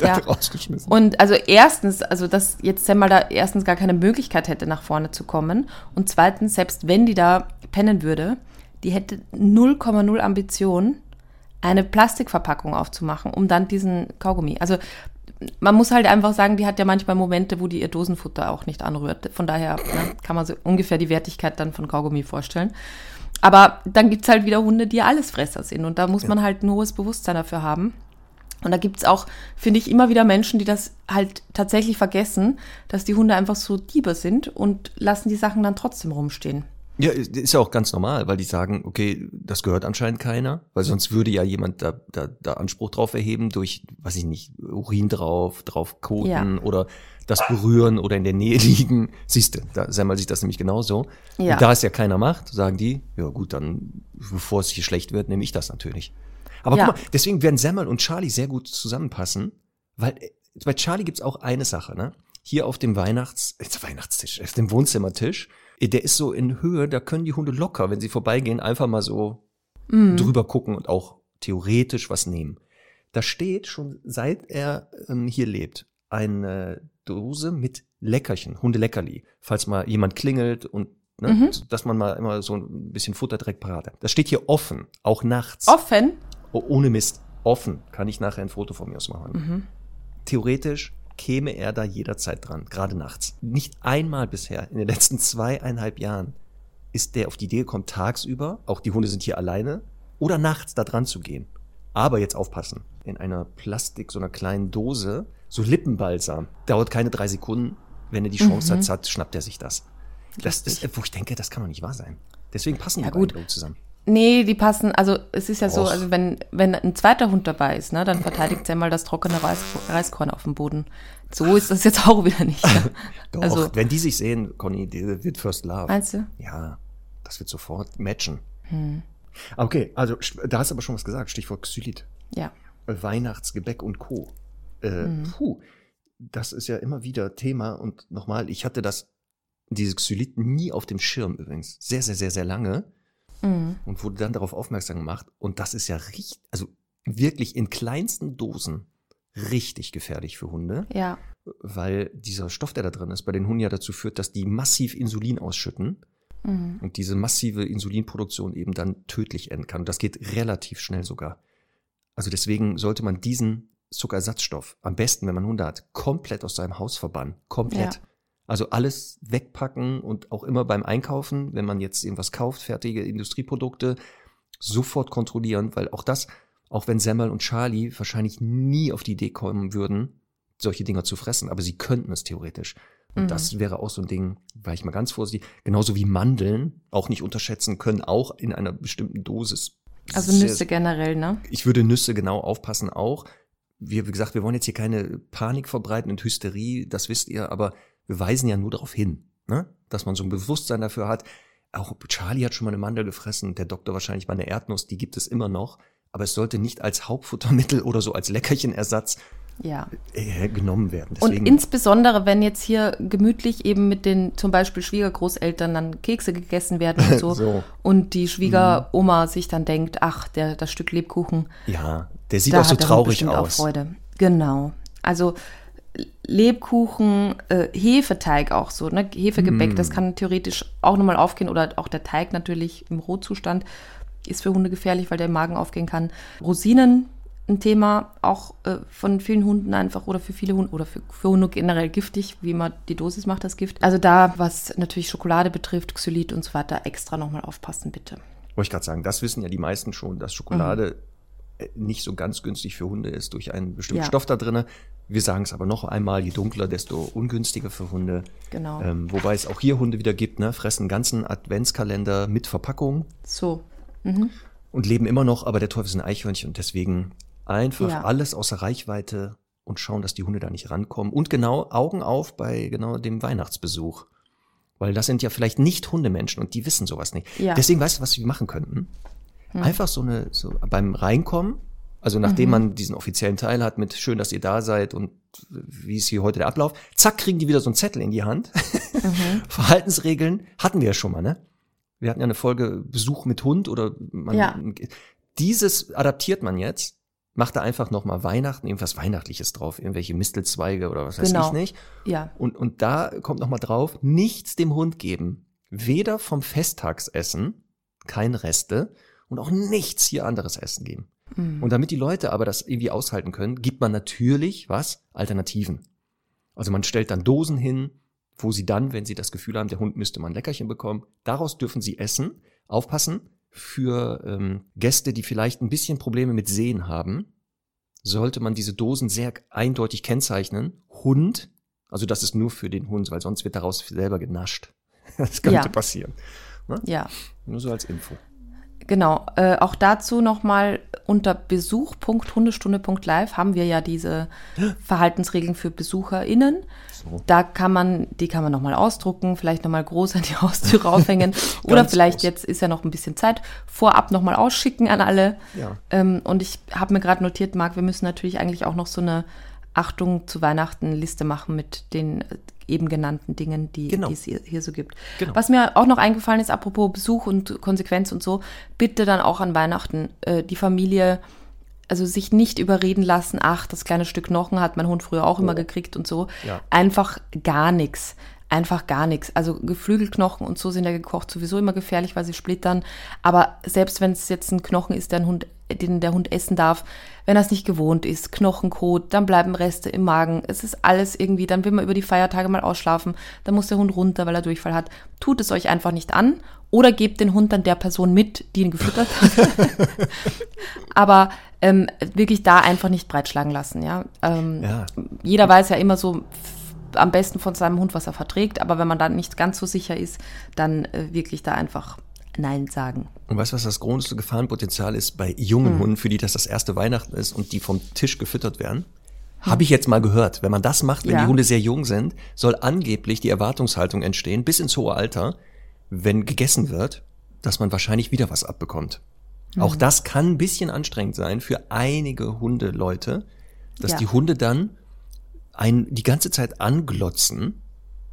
Ja. rausgeschmissen. Und also erstens, also dass jetzt Sam mal da erstens gar keine Möglichkeit hätte, nach vorne zu kommen. Und zweitens, selbst wenn die da pennen würde, die hätte 0,0 Ambition, eine Plastikverpackung aufzumachen, um dann diesen Kaugummi. Also man muss halt einfach sagen, die hat ja manchmal Momente, wo die ihr Dosenfutter auch nicht anrührt. Von daher ne, kann man so ungefähr die Wertigkeit dann von Kaugummi vorstellen. Aber dann gibt's halt wieder Hunde, die Allesfresser sind. Und da muss man halt ein hohes Bewusstsein dafür haben. Und da gibt's auch, finde ich, immer wieder Menschen, die das halt tatsächlich vergessen, dass die Hunde einfach so Diebe sind und lassen die Sachen dann trotzdem rumstehen. Ja, ist ja auch ganz normal, weil die sagen, okay, das gehört anscheinend keiner, weil sonst würde ja jemand da, da, da Anspruch drauf erheben durch, weiß ich nicht, Urin drauf, drauf koten Ja. oder das berühren oder in der Nähe liegen. Siehst du, da Semmel sieht das nämlich genauso. Ja. Und da es ja keiner macht, sagen die, ja gut, dann, bevor es hier schlecht wird, nehme ich das natürlich. Aber Ja. guck mal, deswegen werden Semmel und Charlie sehr gut zusammenpassen, weil bei Charlie gibt's auch eine Sache, ne? Hier auf dem Weihnachts, äh, Weihnachtstisch, auf dem Wohnzimmertisch, der ist so in Höhe, da können die Hunde locker, wenn sie vorbeigehen, einfach mal so drüber gucken und auch theoretisch was nehmen. Da steht schon seit er ähm, hier lebt eine Dose mit Leckerchen, Hundeleckerli, falls mal jemand klingelt und ne, dass man mal immer so ein bisschen Futter direkt parat hat. Das steht hier offen, auch nachts. Offen? Oh, ohne Mist, offen. Kann ich nachher ein Foto von mir aus machen. Theoretisch käme er da jederzeit dran, gerade nachts. Nicht einmal bisher in den letzten zweieinhalb Jahren ist der auf die Idee gekommen, tagsüber, auch die Hunde sind hier alleine, oder nachts da dran zu gehen. Aber jetzt aufpassen. In einer Plastik, so einer kleinen Dose, so Lippenbalsam. Dauert keine drei Sekunden. Wenn er die Chance Mhm. hat, schnappt er sich das. Das ist, wo ich denke, das kann doch nicht wahr sein. Deswegen passen Ja, die gut. beiden zusammen. Nee, die passen, also es ist ja so, Och. also wenn, wenn ein zweiter Hund dabei ist, ne, dann verteidigt er mal das trockene Reis, Reiskorn auf dem Boden. So ist das jetzt auch wieder nicht. Ne? Doch, Also- wenn die sich sehen, Conny, die wird First Love. Meinst du? Ja, das wird sofort matchen. Hm. Okay, also da hast du aber schon was gesagt, Stichwort Xylit. Ja. Äh, Weihnachtsgebäck und Co. Äh, Puh, das ist ja immer wieder Thema und nochmal, ich hatte das, diese Xylit nie auf dem Schirm übrigens. Sehr, sehr, sehr, sehr lange Mhm. und wurde dann darauf aufmerksam gemacht und das ist ja richtig, also wirklich in kleinsten Dosen richtig gefährlich für Hunde, Ja. weil dieser Stoff, der da drin ist, bei den Hunden ja dazu führt, dass die massiv Insulin ausschütten Mhm. und diese massive Insulinproduktion eben dann tödlich enden kann. Und das geht relativ schnell sogar. Also deswegen sollte man diesen Zuckerersatzstoff am besten, wenn man Hunde hat, komplett aus seinem Haus verbannen. Komplett. Ja. Also alles wegpacken und auch immer beim Einkaufen, wenn man jetzt irgendwas kauft, fertige Industrieprodukte, sofort kontrollieren, weil auch das, auch wenn Semmel und Charlie wahrscheinlich nie auf die Idee kommen würden, solche Dinger zu fressen, aber sie könnten es theoretisch. Und Mhm. das wäre auch so ein Ding, war ich mal ganz vorsichtig, genauso wie Mandeln auch nicht unterschätzen können, auch in einer bestimmten Dosis. Also sehr- Nüsse generell, ne? ich würde Nüsse genau aufpassen auch. Wir, wie gesagt, wir wollen jetzt hier keine Panik verbreiten und Hysterie, das wisst ihr, aber wir weisen ja nur darauf hin, ne? dass man so ein Bewusstsein dafür hat. Auch Charlie hat schon mal eine Mandel gefressen, der Doktor wahrscheinlich mal eine Erdnuss, die gibt es immer noch. Aber es sollte nicht als Hauptfuttermittel oder so als Leckerchenersatz Ja. äh, genommen werden. Und Deswegen, insbesondere, wenn jetzt hier gemütlich eben mit den zum Beispiel Schwiegergroßeltern dann Kekse gegessen werden und so, So. und die Schwiegeroma sich dann denkt, ach, der, das Stück Lebkuchen, ja, der sieht auch so traurig bestimmt auch aus. Freude. Genau. Also Lebkuchen, äh, Hefeteig auch so, ne? Hefegebäck, Mm. das kann theoretisch auch nochmal aufgehen oder auch der Teig natürlich im Rohzustand ist für Hunde gefährlich, weil der im Magen aufgehen kann. Rosinen, ein Thema, auch äh, von vielen Hunden einfach oder für viele Hunde oder für, für Hunde generell giftig, wie man die Dosis macht, das Gift. Also da, was natürlich Schokolade betrifft, Xylit und so weiter, extra nochmal aufpassen, bitte. Wollte ich gerade sagen, das wissen ja die meisten schon, dass Schokolade Mhm. Äh, nicht so ganz günstig für Hunde ist durch einen bestimmten Ja. Stoff da drinne. Wir sagen es aber noch einmal, je dunkler, desto ungünstiger für Hunde. Genau. Ähm, wobei es auch hier Hunde wieder gibt, ne? fressen einen ganzen Adventskalender mit Verpackung So. und leben immer noch, aber der Teufel ist ein Eichhörnchen und deswegen einfach Ja. alles außer Reichweite und schauen, dass die Hunde da nicht rankommen. Und genau Augen auf bei genau dem Weihnachtsbesuch. Weil das sind ja vielleicht nicht Hundemenschen und die wissen sowas nicht. Ja. Deswegen weißt du, was wir machen könnten? Hm. Einfach so eine, so beim Reinkommen, also nachdem Mhm. man diesen offiziellen Teil hat mit schön, dass ihr da seid und wie ist hier heute der Ablauf, zack, kriegen die wieder so einen Zettel in die Hand. Mhm. Verhaltensregeln hatten wir ja schon mal, ne? Wir hatten ja eine Folge Besuch mit Hund oder man, Ja. dieses adaptiert man jetzt, macht da einfach nochmal Weihnachten, irgendwas Weihnachtliches drauf, irgendwelche Mistelzweige oder was weiß Genau. ich nicht. Ja. Und, und da kommt nochmal drauf, nichts dem Hund geben. Weder vom Festtagsessen, kein Reste, und auch nichts hier anderes Essen geben. Mhm. Und damit die Leute aber das irgendwie aushalten können, gibt man natürlich, was? Alternativen. Also man stellt dann Dosen hin, wo sie dann, wenn sie das Gefühl haben, der Hund müsste mal ein Leckerchen bekommen, daraus dürfen sie essen. Aufpassen, für ähm, Gäste, die vielleicht ein bisschen Probleme mit Sehen haben, sollte man diese Dosen sehr eindeutig kennzeichnen. Hund, also das ist nur für den Hund, weil sonst wird daraus selber genascht. Das könnte Ja. passieren. Ja. Nur so als Info. Genau, äh, auch dazu nochmal unter besuch.hundestunde.live haben wir ja diese Verhaltensregeln für BesucherInnen. So. Da kann man, die kann man nochmal ausdrucken, vielleicht nochmal groß an die Haustüre aufhängen oder vielleicht groß. jetzt ist ja noch ein bisschen Zeit, vorab nochmal ausschicken an alle. Ja. Ähm, und ich habe mir gerade notiert, Marc, wir müssen natürlich eigentlich auch noch so eine Achtung zu Weihnachten Liste machen mit den eben genannten Dingen, die, Genau. die es hier, hier so gibt. Genau. Was mir auch noch eingefallen ist, apropos Besuch und Konsequenz und so, bitte dann auch an Weihnachten äh, die Familie, also sich nicht überreden lassen, ach, das kleine Stück Knochen hat mein Hund früher auch immer gekriegt und so. Oh. Ja. Einfach gar nichts. Einfach gar nichts. Also Geflügelknochen und so sind ja gekocht sowieso immer gefährlich, weil sie splittern. Aber selbst wenn es jetzt ein Knochen ist, der ein Hund den der Hund essen darf, wenn er es nicht gewohnt ist. Knochenkot, dann bleiben Reste im Magen. Es ist alles irgendwie, dann will man über die Feiertage mal ausschlafen, dann muss der Hund runter, weil er Durchfall hat. Tut es euch einfach nicht an oder gebt den Hund dann der Person mit, die ihn gefüttert hat. Aber ähm, wirklich da einfach nicht breitschlagen lassen, ja. Ähm, Ja. Jeder weiß ja immer so am besten von seinem Hund, was er verträgt, aber wenn man da nicht ganz so sicher ist, dann äh, wirklich da einfach Nein sagen. Und weißt du, was das große Gefahrenpotenzial ist bei jungen Hm. Hunden, für die das das erste Weihnachten ist und die vom Tisch gefüttert werden? Habe ich jetzt mal gehört. Wenn man das macht, wenn Ja. die Hunde sehr jung sind, soll angeblich die Erwartungshaltung entstehen, bis ins hohe Alter, wenn gegessen wird, dass man wahrscheinlich wieder was abbekommt. Hm. Auch das kann ein bisschen anstrengend sein für einige Hundeleute, dass Ja. die Hunde dann einen die ganze Zeit anglotzen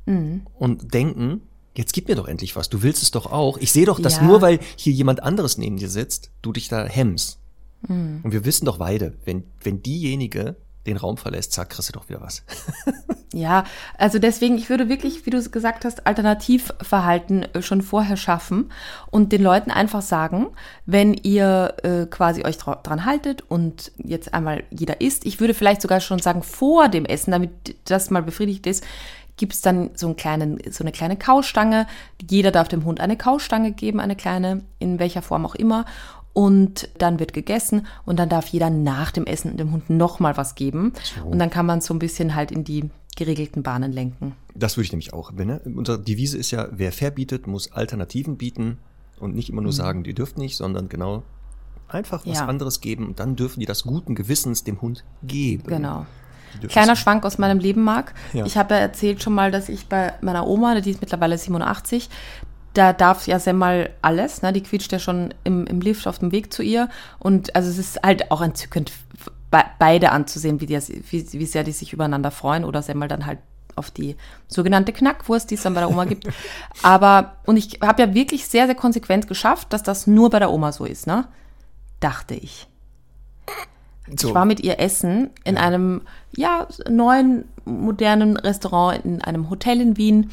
Mhm. und denken, jetzt gib mir doch endlich was, du willst es doch auch. Ich sehe doch, dass Ja. nur weil hier jemand anderes neben dir sitzt, du dich da hemmst. Mhm. Und wir wissen doch beide, wenn, wenn diejenige den Raum verlässt, zack, kriegst du doch wieder was. Ja, also deswegen, ich würde wirklich, wie du es gesagt hast, Alternativverhalten äh, schon vorher schaffen und den Leuten einfach sagen, wenn ihr äh, quasi euch dra- dran haltet und jetzt einmal jeder isst, ich würde vielleicht sogar schon sagen, vor dem Essen, damit das mal befriedigt ist, gibt es dann so, einen kleinen, so eine kleine Kaustange. Jeder darf dem Hund eine Kaustange geben, eine kleine, in welcher Form auch immer. Und dann wird gegessen und dann darf jeder nach dem Essen dem Hund nochmal was geben. Und dann kann man so ein bisschen halt in die geregelten Bahnen lenken. Das würde ich nämlich auch. Wenn, ne? Unsere Devise ist ja, wer verbietet, muss Alternativen bieten und nicht immer nur sagen, die dürft nicht, sondern genau einfach was Mhm. Ja. anderes geben und dann dürfen die das guten Gewissens dem Hund geben. Genau. Kleiner Schwank aus meinem Leben, Marc. Ja. Ich habe ja erzählt schon mal, dass ich bei meiner Oma, die ist mittlerweile 87, da darf ja Semmel alles, ne? Die quietscht ja schon im, im Lift auf dem Weg zu ihr. Und also es ist halt auch entzückend, be beide anzusehen, wie, die, wie, wie sehr die sich übereinander freuen oder Semmel dann halt auf die sogenannte Knackwurst, die es dann bei der Oma gibt. Aber, und ich habe ja wirklich sehr, sehr konsequent geschafft, dass das nur bei der Oma so ist, ne? Dachte ich. So. Ich war mit ihr essen in einem ja, neuen, modernen Restaurant in einem Hotel in Wien.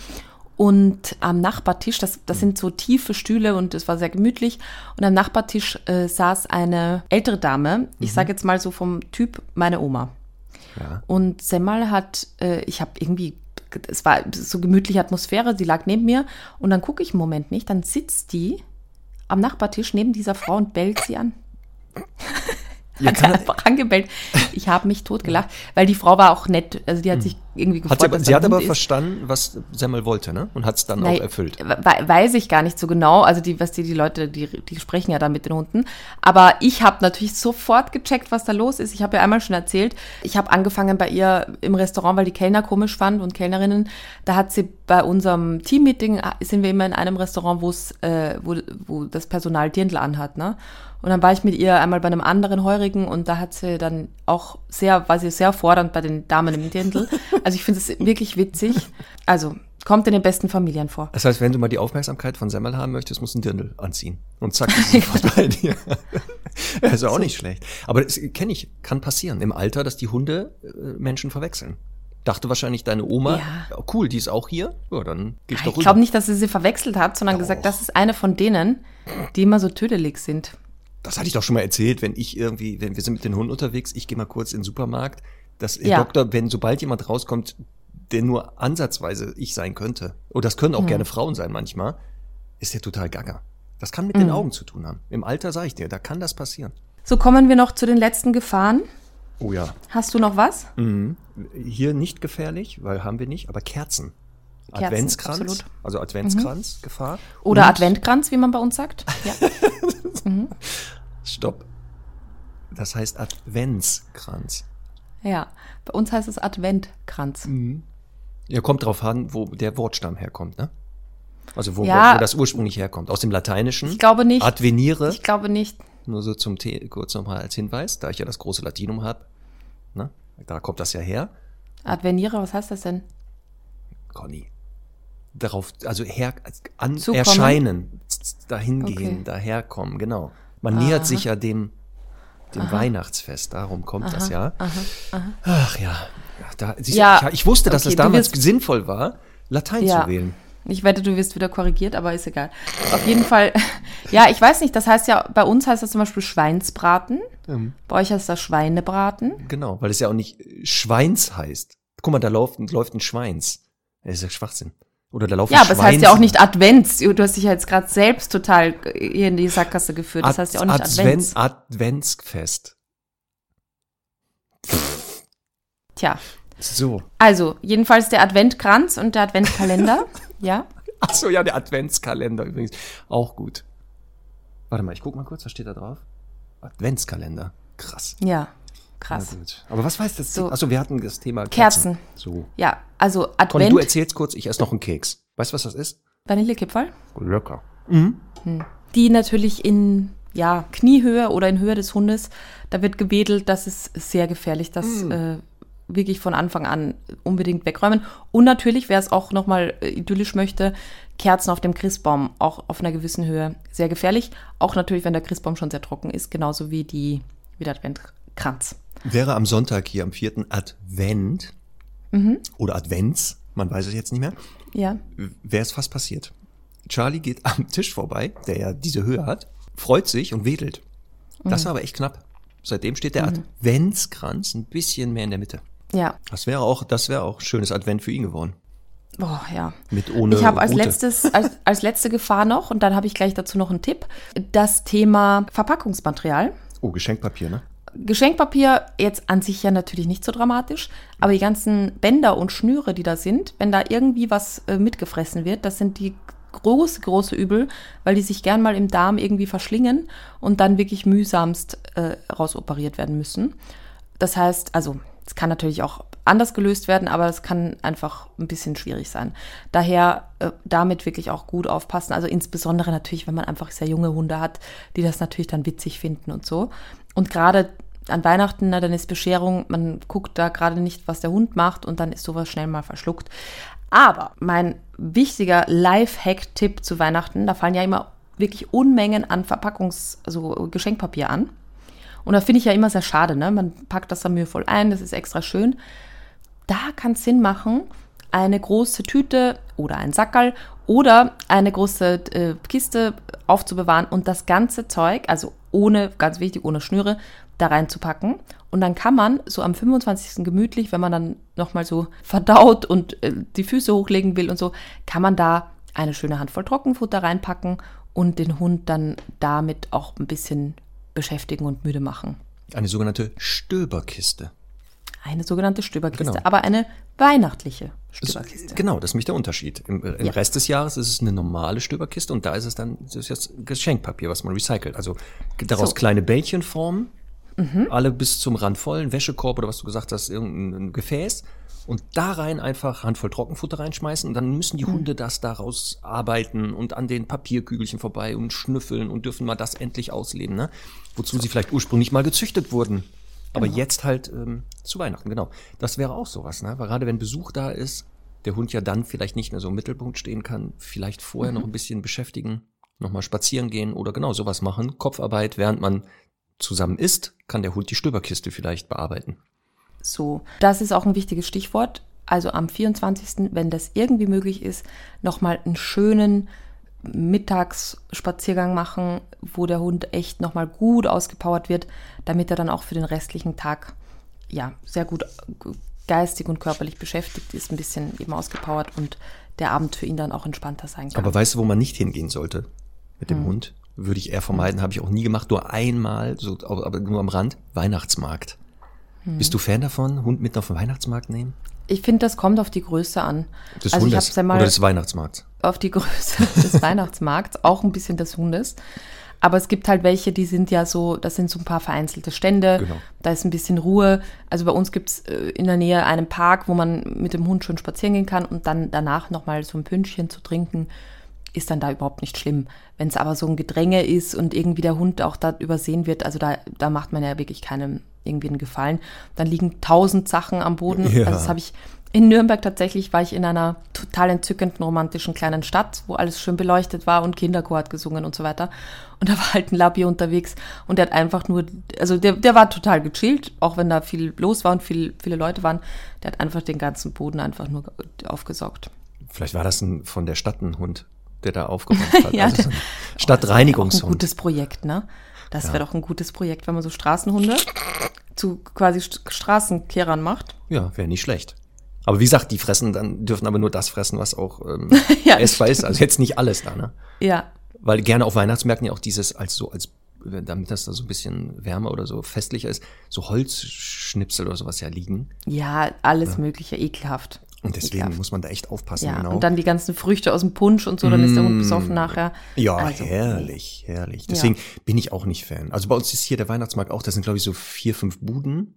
Und am Nachbartisch, das, das sind so tiefe Stühle und es war sehr gemütlich. Und am Nachbartisch äh, saß eine ältere Dame, ich sage jetzt mal so vom Typ meine Oma. Ja. Und Semmel hat, äh, ich habe irgendwie, es war so gemütliche Atmosphäre, sie lag neben mir. Und dann gucke ich einen Moment nicht, dann sitzt die am Nachbartisch neben dieser Frau und bellt sie an. Ja, hat sie einfach angebellt. Ich habe mich totgelacht, weil die Frau war auch nett. Also die hat sich irgendwie gefreut. Hat sie, sie da hat aber ist. verstanden, was Semmel wollte, ne? Und hat es dann Nein, auch erfüllt. we- Weiß ich gar nicht so genau. Also die, was die, die Leute, die, die sprechen ja dann mit den Hunden. Aber ich habe natürlich sofort gecheckt, was da los ist. Ich habe ja einmal schon erzählt, ich habe angefangen bei ihr im Restaurant, weil die Kellner komisch fand und Kellnerinnen. Da hat sie bei unserem Teammeeting, ah, sind wir immer in einem Restaurant, wo es, äh, wo, wo das Personal Dirndl anhat, ne? Und dann war ich mit ihr einmal bei einem anderen Heurigen und da hat sie dann auch sehr, war sie sehr fordernd bei den Damen im Dirndl. Also ich finde es wirklich witzig. Also kommt in den besten Familien vor. Das heißt, wenn du mal die Aufmerksamkeit von Semmel haben möchtest, musst du einen Dirndl anziehen. Und zack, ist sofort bei dir. Das ist auch nicht schlecht. Aber das kenne ich, kann passieren im Alter, dass die Hunde äh, Menschen verwechseln. Dachte wahrscheinlich deine Oma, Ja. "Ja, cool, die ist auch hier. Ja, dann gehe ich doch Ich rüber. glaube nicht, dass sie sie verwechselt hat, sondern gesagt, das ist eine von denen, die immer so tödelig sind. Das hatte ich doch schon mal erzählt, wenn ich irgendwie, wenn wir sind mit den Hunden unterwegs, ich gehe mal kurz in den Supermarkt, dass Ja. Doktor, wenn sobald jemand rauskommt, der nur ansatzweise ich sein könnte, oder das können auch gerne Frauen sein manchmal, ist der total gaga. Das kann mit den Augen zu tun haben. Im Alter sage ich dir, da kann das passieren. So kommen wir noch zu den letzten Gefahren. Oh ja. Hast du noch was? Mhm. Hier nicht gefährlich, weil haben wir nicht, aber Kerzen. Kerzen, Adventskranz, absolut. also Adventskranz, Gefahr. Oder Und- Adventkranz, wie man bei uns sagt. Ja. Stopp. Das heißt Adventskranz. Ja. Bei uns heißt es Adventkranz. Ja, kommt drauf an, wo der Wortstamm herkommt, ne? Also wo, Ja. wo das ursprünglich herkommt. Aus dem Lateinischen. Ich glaube nicht. Advenire, Ich glaube nicht. nur so zum The kurz nochmal als Hinweis, da ich ja das große Latinum habe. Ne? Da kommt das ja her. Adveniere, was heißt das denn? Conny. Darauf, also her, an, Zukommen? erscheinen, z- z- dahin gehen, Okay. daherkommen, genau. Man nähert sich ja dem, dem Weihnachtsfest, darum kommt das ja. Ach ja, da, siehst Ja, ich, ich wusste, dass okay, es damals wirst- sinnvoll war, Latein Ja. zu wählen. Ich wette, du wirst wieder korrigiert, aber ist egal. Auf jeden Fall, Ja, ich weiß nicht, das heißt ja, bei uns heißt das zum Beispiel Schweinsbraten. Bei euch heißt das Schweinebraten. Genau, weil es ja auch nicht Schweins heißt. Guck mal, da läuft, läuft ein Schweins. Das ist ja Schwachsinn. Oder da laufen Ja, aber es heißt ja auch nicht Advents. Du hast dich ja jetzt gerade selbst total hier in die Sackgasse geführt. Das heißt ja auch nicht Advents. Advent, Adventsfest. Tja, So. also jedenfalls der Adventkranz und der Adventkalender. ja. Ach so, ja, der Adventskalender übrigens. Auch gut. Warte mal, ich guck mal kurz, was steht da drauf? Adventskalender. Krass. Ja, krass. Na gut. Aber was weiß das? So. Achso, wir hatten das Thema Kerzen. So. Ja, also Conny, du Advent, erzählst kurz, ich esse noch einen Keks. Weißt du, was das ist? Vanillekipferl, Lecker. die natürlich in ja, Kniehöhe oder in Höhe des Hundes, da wird gewedelt, das ist sehr gefährlich, das äh, wirklich von Anfang an unbedingt wegräumen. Und natürlich, wer es auch nochmal äh, idyllisch möchte, Kerzen auf dem Christbaum, auch auf einer gewissen Höhe, sehr gefährlich. Auch natürlich, wenn der Christbaum schon sehr trocken ist, genauso wie, die, wie der Adventkranz. Wäre am Sonntag hier am vierten Advent oder Advents, man weiß es jetzt nicht mehr, Ja, wäre es fast passiert. Charlie geht am Tisch vorbei, der ja diese Höhe hat, freut sich und wedelt. Das war aber echt knapp. Seitdem steht der Adventskranz ein bisschen mehr in der Mitte. ja. Das wäre auch, das wäre auch schönes Advent für ihn geworden. Boah, ja. Mit ohne Ich habe als letztes, als, als letzte Gefahr noch, und dann habe ich gleich dazu noch einen Tipp, das Thema Verpackungsmaterial. Oh, Geschenkpapier, ne? Geschenkpapier jetzt an sich ja natürlich nicht so dramatisch, aber die ganzen Bänder und Schnüre, die da sind, wenn da irgendwie was äh, mitgefressen wird, das sind die große, große Übel, weil die sich gern mal im Darm irgendwie verschlingen und dann wirklich mühsamst äh, rausoperiert werden müssen. Das heißt, also es kann natürlich auch anders gelöst werden, aber es kann einfach ein bisschen schwierig sein. Daher äh, damit wirklich auch gut aufpassen. Also insbesondere natürlich, wenn man einfach sehr junge Hunde hat, die das natürlich dann witzig finden und so. Und gerade an Weihnachten, na, dann ist Bescherung, man guckt da gerade nicht, was der Hund macht und dann ist sowas schnell mal verschluckt. Aber mein wichtiger Life-Hack-Tipp zu Weihnachten, da fallen ja immer wirklich Unmengen an Verpackungs-, also Geschenkpapier an. Und da finde ich ja immer sehr schade, ne? Man packt das da mühevoll ein, das ist extra schön. Da kann es Sinn machen, eine große Tüte oder ein Sackerl oder eine große äh, Kiste aufzubewahren und das ganze Zeug, also ohne, ganz wichtig, ohne Schnüre, da reinzupacken. Und dann kann man so am 25. gemütlich, wenn man dann nochmal so verdaut und äh, die Füße hochlegen will und so, kann man da eine schöne Handvoll Trockenfutter reinpacken und den Hund dann damit auch ein bisschen beschäftigen und müde machen. Eine sogenannte Stöberkiste. Eine sogenannte Stöberkiste, Genau. aber eine weihnachtliche Das- Stöberkiste. Genau, das ist nämlich der Unterschied. Im, im Ja. Rest des Jahres ist es eine normale Stöberkiste und da ist es dann das ist jetzt Geschenkpapier, was man recycelt. Also daraus So. kleine Bällchen formen, alle bis zum Rand voll, ein Wäschekorb oder was du gesagt hast, irgendein Gefäß und da rein einfach Handvoll Trockenfutter reinschmeißen und dann müssen die Hunde das daraus arbeiten und an den Papierkügelchen vorbei und schnüffeln und dürfen mal das endlich ausleben, ne? Wozu sie vielleicht ursprünglich mal gezüchtet wurden. Aber jetzt halt ähm, zu Weihnachten, genau. Das wäre auch sowas, ne? Weil gerade wenn Besuch da ist, der Hund ja dann vielleicht nicht mehr so im Mittelpunkt stehen kann, vielleicht vorher noch ein bisschen beschäftigen, nochmal spazieren gehen oder genau sowas machen. Kopfarbeit, während man zusammen isst, kann der Hund die Stöberkiste vielleicht bearbeiten. So, das ist auch ein wichtiges Stichwort. Also am 24., wenn das irgendwie möglich ist, nochmal einen schönen Mittagsspaziergang machen, wo der Hund echt nochmal gut ausgepowert wird, damit er dann auch für den restlichen Tag ja sehr gut geistig und körperlich beschäftigt ist, ein bisschen eben ausgepowert und der Abend für ihn dann auch entspannter sein kann. Aber weißt du, wo man nicht hingehen sollte mit dem Hund? Würde ich eher vermeiden, habe ich auch nie gemacht, nur einmal, so, aber nur am Rand, Weihnachtsmarkt. Bist du Fan davon, Hund mit auf den Weihnachtsmarkt nehmen? ich finde, das kommt auf die Größe an. Des also ich Hundes hab's ja mal oder des Weihnachtsmarkts? auf die Größe des Weihnachtsmarkts, auch ein bisschen des Hundes. Aber es gibt halt welche, die sind ja so, das sind so ein paar vereinzelte Stände, Genau. da ist ein bisschen Ruhe. Also bei uns gibt es äh, in der Nähe einen Park, wo man mit dem Hund schön spazieren gehen kann und dann danach nochmal so ein Pünschchen zu trinken, ist dann da überhaupt nicht schlimm. Wenn es aber so ein Gedränge ist und irgendwie der Hund auch da übersehen wird, also da, da macht man ja wirklich keinem irgendwie einen Gefallen. Dann liegen tausend Sachen am Boden. Ja. Also das habe ich in Nürnberg tatsächlich, war ich in einer total entzückenden romantischen kleinen Stadt, wo alles schön beleuchtet war und Kinderchor hat gesungen und so weiter. Und da war halt ein Labby unterwegs und der hat einfach nur, also der, der war total gechillt, auch wenn da viel los war und viel, viele Leute waren. Der hat einfach den ganzen Boden einfach nur aufgesaugt. Vielleicht war das ein, von der Stadt ein Hund, der da aufgeräumt hat. Ja, also so Stadtreinigungshund. Ein gutes Projekt, ne? Das wäre doch ein gutes Projekt, wenn man so Straßenhunde zu quasi St Straßenkehrern macht. Ja, wäre nicht schlecht. Aber wie gesagt, die fressen dann, dürfen aber nur das fressen, was auch ähm, Ja, essbar ist. Also jetzt nicht alles da, ne? Ja, Weil gerne auf Weihnachtsmärkten ja auch dieses, als so, als damit das da so ein bisschen wärmer oder so festlicher ist, so Holzschnipsel oder sowas ja liegen. ja, alles Mögliche, ekelhaft. Und deswegen Ekelhaft. muss man da echt aufpassen, Ja, genau. und dann die ganzen Früchte aus dem Punsch und so, dann ist der Hund besoffen nachher. Ja, Also, herrlich, herrlich. Deswegen bin ich auch nicht Fan. Also bei uns ist hier der Weihnachtsmarkt auch, da sind glaube ich so vier, fünf Buden.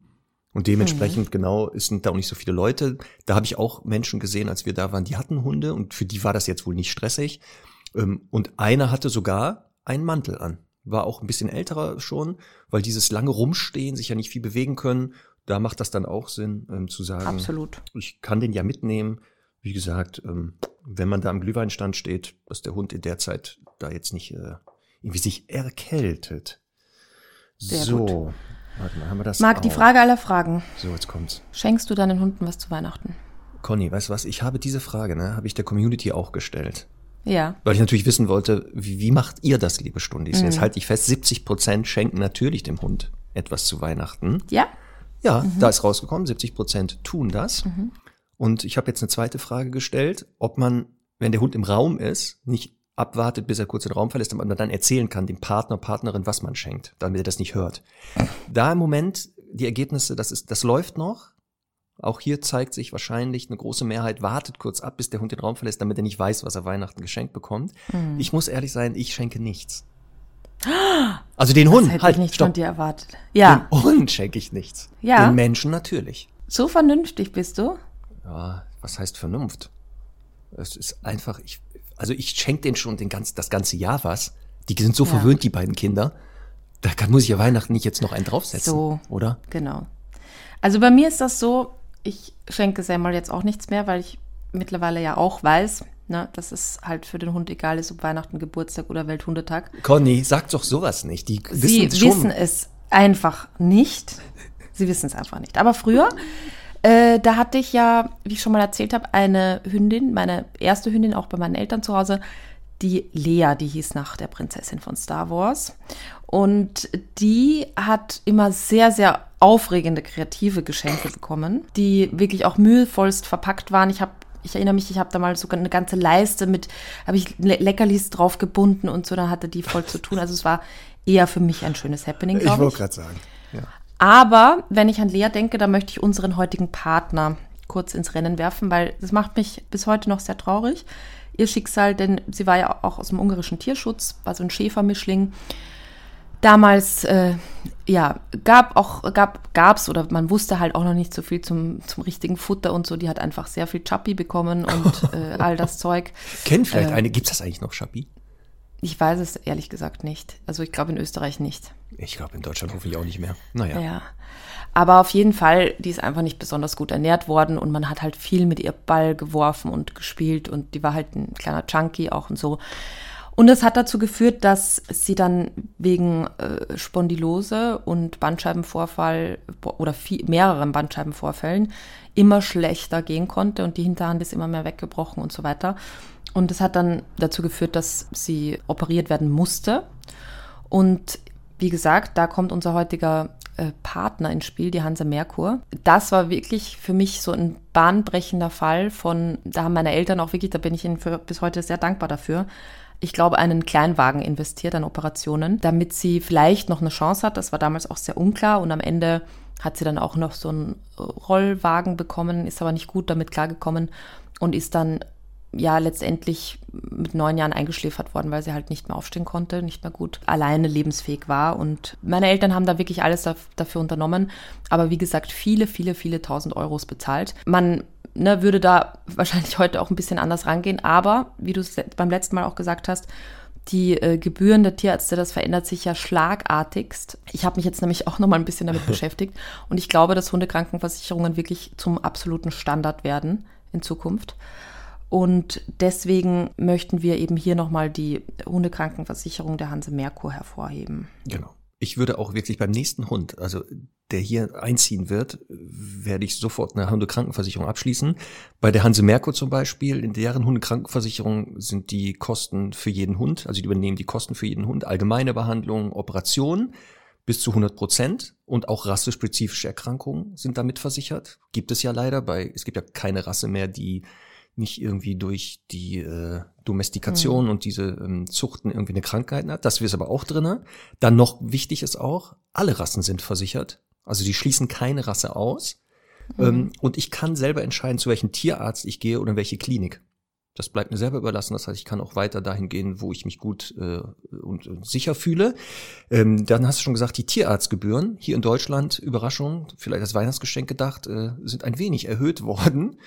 Und dementsprechend, genau, es sind da auch nicht so viele Leute. Da habe ich auch Menschen gesehen, als wir da waren, die hatten Hunde und für die war das jetzt wohl nicht stressig. Ähm, Und einer hatte sogar einen Mantel an. War auch ein bisschen älterer schon, weil dieses lange Rumstehen, sich ja nicht viel bewegen können, da macht das dann auch Sinn, ähm, zu sagen, Absolut. ich kann den ja mitnehmen. Wie gesagt, ähm, wenn man da am Glühweinstand steht, dass der Hund in der Zeit da jetzt nicht äh, irgendwie sich erkältet. Sehr so, gut. warte mal, haben wir das Marc, die? Frage aller Fragen. So, jetzt kommt's. Schenkst du deinen Hunden was zu Weihnachten? Conny, weißt du was? Ich habe diese Frage, ne, habe ich der Community auch gestellt. Ja. Weil ich natürlich wissen wollte, wie, wie macht ihr das, liebe Stundis? Mhm. Jetzt halte ich fest, 70 Prozent schenken natürlich dem Hund etwas zu Weihnachten. Ja? Ja, Mhm. da ist rausgekommen, 70 Prozent tun das. Und ich habe jetzt eine zweite Frage gestellt, ob man, wenn der Hund im Raum ist, nicht abwartet, bis er kurz den Raum verlässt, damit man dann erzählen kann, dem Partner, Partnerin, was man schenkt, damit er das nicht hört. Da im Moment die Ergebnisse, das ist, das läuft noch. Auch hier zeigt sich wahrscheinlich eine große Mehrheit wartet kurz ab, bis der Hund den Raum verlässt, damit er nicht weiß, was er Weihnachten geschenkt bekommt. Mhm. Ich muss ehrlich sein, ich schenke nichts. Also den Hund, Das hätte halt, ich nicht stopp. von dir erwartet. Ja, Den Hund schenke ich nichts. Ja. Den Menschen natürlich. so vernünftig bist du. Ja, was heißt Vernunft? Es ist einfach, ich, also ich schenke denen schon den ganz, das ganze Jahr was. Die sind so Ja. verwöhnt, die beiden Kinder. Da kann, muss ich ja Weihnachten nicht jetzt noch einen draufsetzen. So. Oder? Genau. Also bei mir ist das so, ich schenke Samuel jetzt auch nichts mehr, weil ich mittlerweile ja auch weiß, ne, dass es halt für den Hund egal ist, ob Weihnachten, Geburtstag oder Welthundetag. Conny, sag doch sowas nicht. Die Sie wissen schon. wissen es einfach nicht. Sie wissen es einfach nicht. Aber früher, äh, da hatte ich ja, wie ich schon mal erzählt habe, eine Hündin, meine erste Hündin, auch bei meinen Eltern zu Hause, die Lea, die hieß nach der Prinzessin von Star Wars. Und die hat immer sehr, sehr aufregende, kreative Geschenke bekommen, die wirklich auch mühevollst verpackt waren. Ich habe ich erinnere mich, ich habe da mal sogar eine ganze Leiste mit, habe ich Le Leckerlis drauf gebunden und so, dann hatte die voll zu tun. Also es war eher für mich ein schönes Happening, Ich glaube wollte ich. gerade sagen. Ja. Aber wenn ich an Lea denke, dann möchte ich unseren heutigen Partner kurz ins Rennen werfen, weil das macht mich bis heute noch sehr traurig. Ihr Schicksal, denn sie war ja auch aus dem ungarischen Tierschutz, war so ein Schäfermischling. Damals, äh, ja, gab auch, gab, gab's oder man wusste halt auch noch nicht so viel zum, zum richtigen Futter und so. Die hat einfach sehr viel Chappi bekommen und äh, all das Zeug. Kennt vielleicht Äh. eine, gibt's das eigentlich noch, Schappi? Ich weiß es ehrlich gesagt nicht. Also ich glaube in Österreich nicht. Ich glaube in Deutschland hoffentlich auch nicht mehr. Naja. Ja. Aber auf jeden Fall, die ist einfach nicht besonders gut ernährt worden und man hat halt viel mit ihr Ball geworfen und gespielt und die war halt ein kleiner Junkie auch und so. Und das hat dazu geführt, dass sie dann wegen äh, Spondylose und Bandscheibenvorfall oder viel, mehreren Bandscheibenvorfällen immer schlechter gehen konnte und die Hinterhand ist immer mehr weggebrochen und so weiter. Und das hat dann dazu geführt, dass sie operiert werden musste. Und wie gesagt, da kommt unser heutiger äh, Partner ins Spiel, die Hansa Merkur. Das war wirklich für mich so ein bahnbrechender Fall von, da haben meine Eltern auch wirklich, da bin ich ihnen für, bis heute sehr dankbar dafür, ich glaube, einen Kleinwagen investiert an Operationen, damit sie vielleicht noch eine Chance hat. Das war damals auch sehr unklar und am Ende hat sie dann auch noch so einen Rollwagen bekommen, ist aber nicht gut damit klargekommen und ist dann ja letztendlich mit neun Jahren eingeschläfert worden, weil sie halt nicht mehr aufstehen konnte, nicht mehr gut alleine lebensfähig war. Und meine Eltern haben da wirklich alles daf- dafür unternommen, aber wie gesagt, viele, viele, viele tausend Euros bezahlt. Man ne, würde da wahrscheinlich heute auch ein bisschen anders rangehen, aber wie du es beim letzten Mal auch gesagt hast, die äh, Gebühren der Tierärzte, das verändert sich ja schlagartigst. Ich habe mich jetzt nämlich auch noch mal ein bisschen damit beschäftigt und ich glaube, dass Hundekrankenversicherungen wirklich zum absoluten Standard werden in Zukunft. Und deswegen möchten wir eben hier nochmal die Hundekrankenversicherung der Hanse Merkur hervorheben. Genau. Ich würde auch wirklich beim nächsten Hund, also der hier einziehen wird, werde ich sofort eine Hundekrankenversicherung abschließen. Bei der Hanse Merkur zum Beispiel, in deren Hundekrankenversicherung sind die Kosten für jeden Hund, also die übernehmen die Kosten für jeden Hund, allgemeine Behandlung, Operationen bis zu 100 Prozent und auch rassespezifische Erkrankungen sind damit versichert. Gibt es ja leider bei, es gibt ja keine Rasse mehr, die nicht irgendwie durch die äh, Domestikation mhm. und diese ähm, Zuchten irgendwie eine Krankheit hat. Das ist aber auch drinne. Dann noch wichtig ist auch, alle Rassen sind versichert. Also die schließen keine Rasse aus. Mhm. Ähm, und ich kann selber entscheiden, zu welchem Tierarzt ich gehe oder in welche Klinik. Das bleibt mir selber überlassen. Das heißt, ich kann auch weiter dahin gehen, wo ich mich gut äh, und, und sicher fühle. Ähm, dann hast du schon gesagt, die Tierarztgebühren hier in Deutschland, Überraschung, vielleicht als Weihnachtsgeschenk gedacht, äh, sind ein wenig erhöht worden.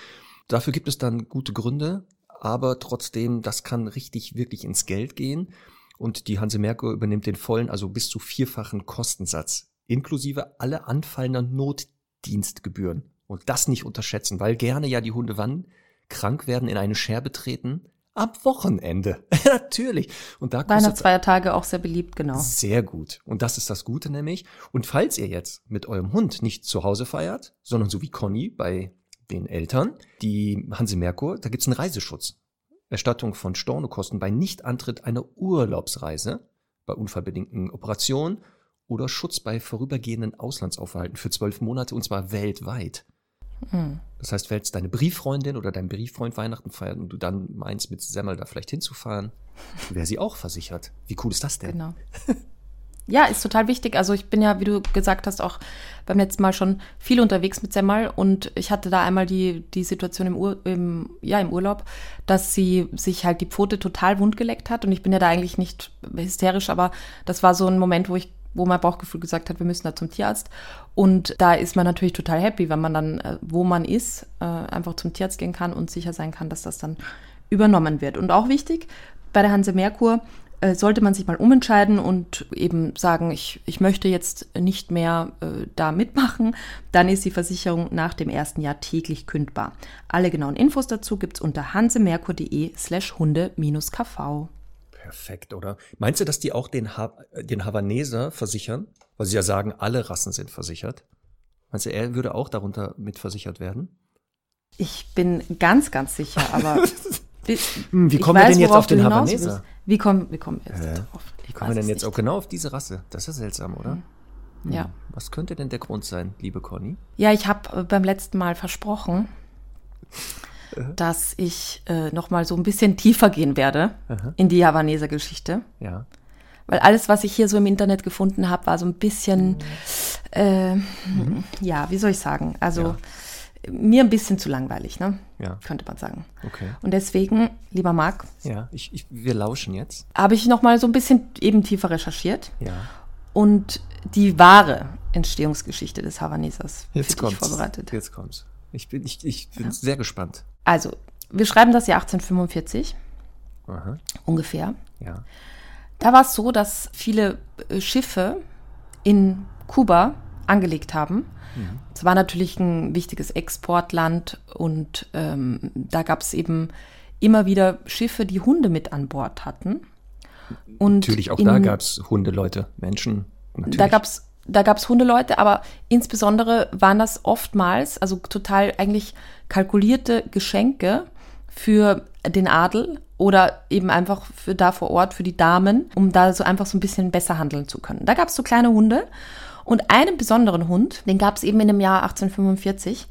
Dafür gibt es dann gute Gründe, aber trotzdem, das kann richtig, wirklich ins Geld gehen. Und die Hanse Merkur übernimmt den vollen, also bis zu vierfachen Kostensatz, inklusive alle anfallenden Notdienstgebühren. Und das nicht unterschätzen, weil gerne ja die Hunde wann krank werden, in eine Scherbe treten, am Wochenende. Natürlich. Und da Weihnachtsfeiertage auch sehr beliebt, genau. Sehr gut. Und das ist das Gute nämlich. Und falls ihr jetzt mit eurem Hund nicht zu Hause feiert, sondern so wie Conny bei den Eltern, die Hanse Merkur, da gibt's einen Reiseschutz. Erstattung von Stornokosten bei Nichtantritt einer Urlaubsreise, bei unfallbedingten Operationen oder Schutz bei vorübergehenden Auslandsaufhalten für zwölf Monate und zwar weltweit. Mhm. Das heißt, wenn deine Brieffreundin oder dein Brieffreund Weihnachten feiert und du dann meinst, mit Semmel da vielleicht hinzufahren, wäre sie auch versichert. Wie cool ist das denn? Genau. Ja, ist total wichtig. Also ich bin ja, wie du gesagt hast, auch beim letzten Mal schon viel unterwegs mit Semmel und ich hatte da einmal die, die Situation im, Ur, im, ja, im Urlaub, dass sie sich halt die Pfote total wund geleckt hat und ich bin ja da eigentlich nicht hysterisch, aber das war so ein Moment, wo ich wo mein Bauchgefühl gesagt hat, wir müssen da zum Tierarzt. Und da ist man natürlich total happy, wenn man dann, äh, wo man ist, äh, einfach zum Tierarzt gehen kann und sicher sein kann, dass das dann übernommen wird. Und auch wichtig, bei der Hanse Merkur äh, sollte man sich mal umentscheiden und eben sagen, ich, ich möchte jetzt nicht mehr äh, da mitmachen, dann ist die Versicherung nach dem ersten Jahr täglich kündbar. Alle genauen Infos dazu gibt es unter hansemerkur.de slash hunde-kv. Perfekt, oder? Meinst du, dass die auch den, ha den Havaneser versichern? Weil sie ja sagen, alle Rassen sind versichert. Meinst du, er würde auch darunter mitversichert werden? Ich bin ganz, ganz sicher, aber wie, hm, wie kommen wir denn jetzt auf den Havaneser? Wie kommen, wie kommen wir jetzt äh, drauf? Wie kommen wir denn jetzt auch genau auf diese Rasse? Das ist seltsam, oder? Hm. Ja. Was könnte denn der Grund sein, liebe Conny? Ja, ich habe äh, beim letzten Mal versprochen, dass ich äh, noch mal so ein bisschen tiefer gehen werde Aha. in die Javaneser Geschichte. Ja. Weil alles, was ich hier so im Internet gefunden habe, war so ein bisschen, äh, mhm. ja, wie soll ich sagen? Also ja mir ein bisschen zu langweilig, ne? Ja. Könnte man sagen. Okay. Und deswegen, lieber Marc. Ja, ich, ich, wir lauschen jetzt. Habe ich noch mal so ein bisschen eben tiefer recherchiert. Ja. Und die wahre Entstehungsgeschichte des Havanesers jetzt kommt's. vorbereitet. Jetzt kommt's. Ich bin, ich, ich bin ja. sehr gespannt. Also, wir schreiben das Jahr 1845. Aha. Ungefähr. Ja. Da war es so, dass viele äh, Schiffe in Kuba angelegt haben es war natürlich ein wichtiges Exportland und ähm, da gab es eben immer wieder Schiffe, die Hunde mit an Bord hatten. Und natürlich, auch in, da gab es Hundeleute, Menschen. Natürlich. Da gab es da gab's Hundeleute, aber insbesondere waren das oftmals, also total eigentlich kalkulierte Geschenke für den Adel oder eben einfach für da vor Ort, für die Damen, um da so einfach so ein bisschen besser handeln zu können. Da gab es so kleine Hunde und einen besonderen Hund, den gab es eben in dem Jahr 1845,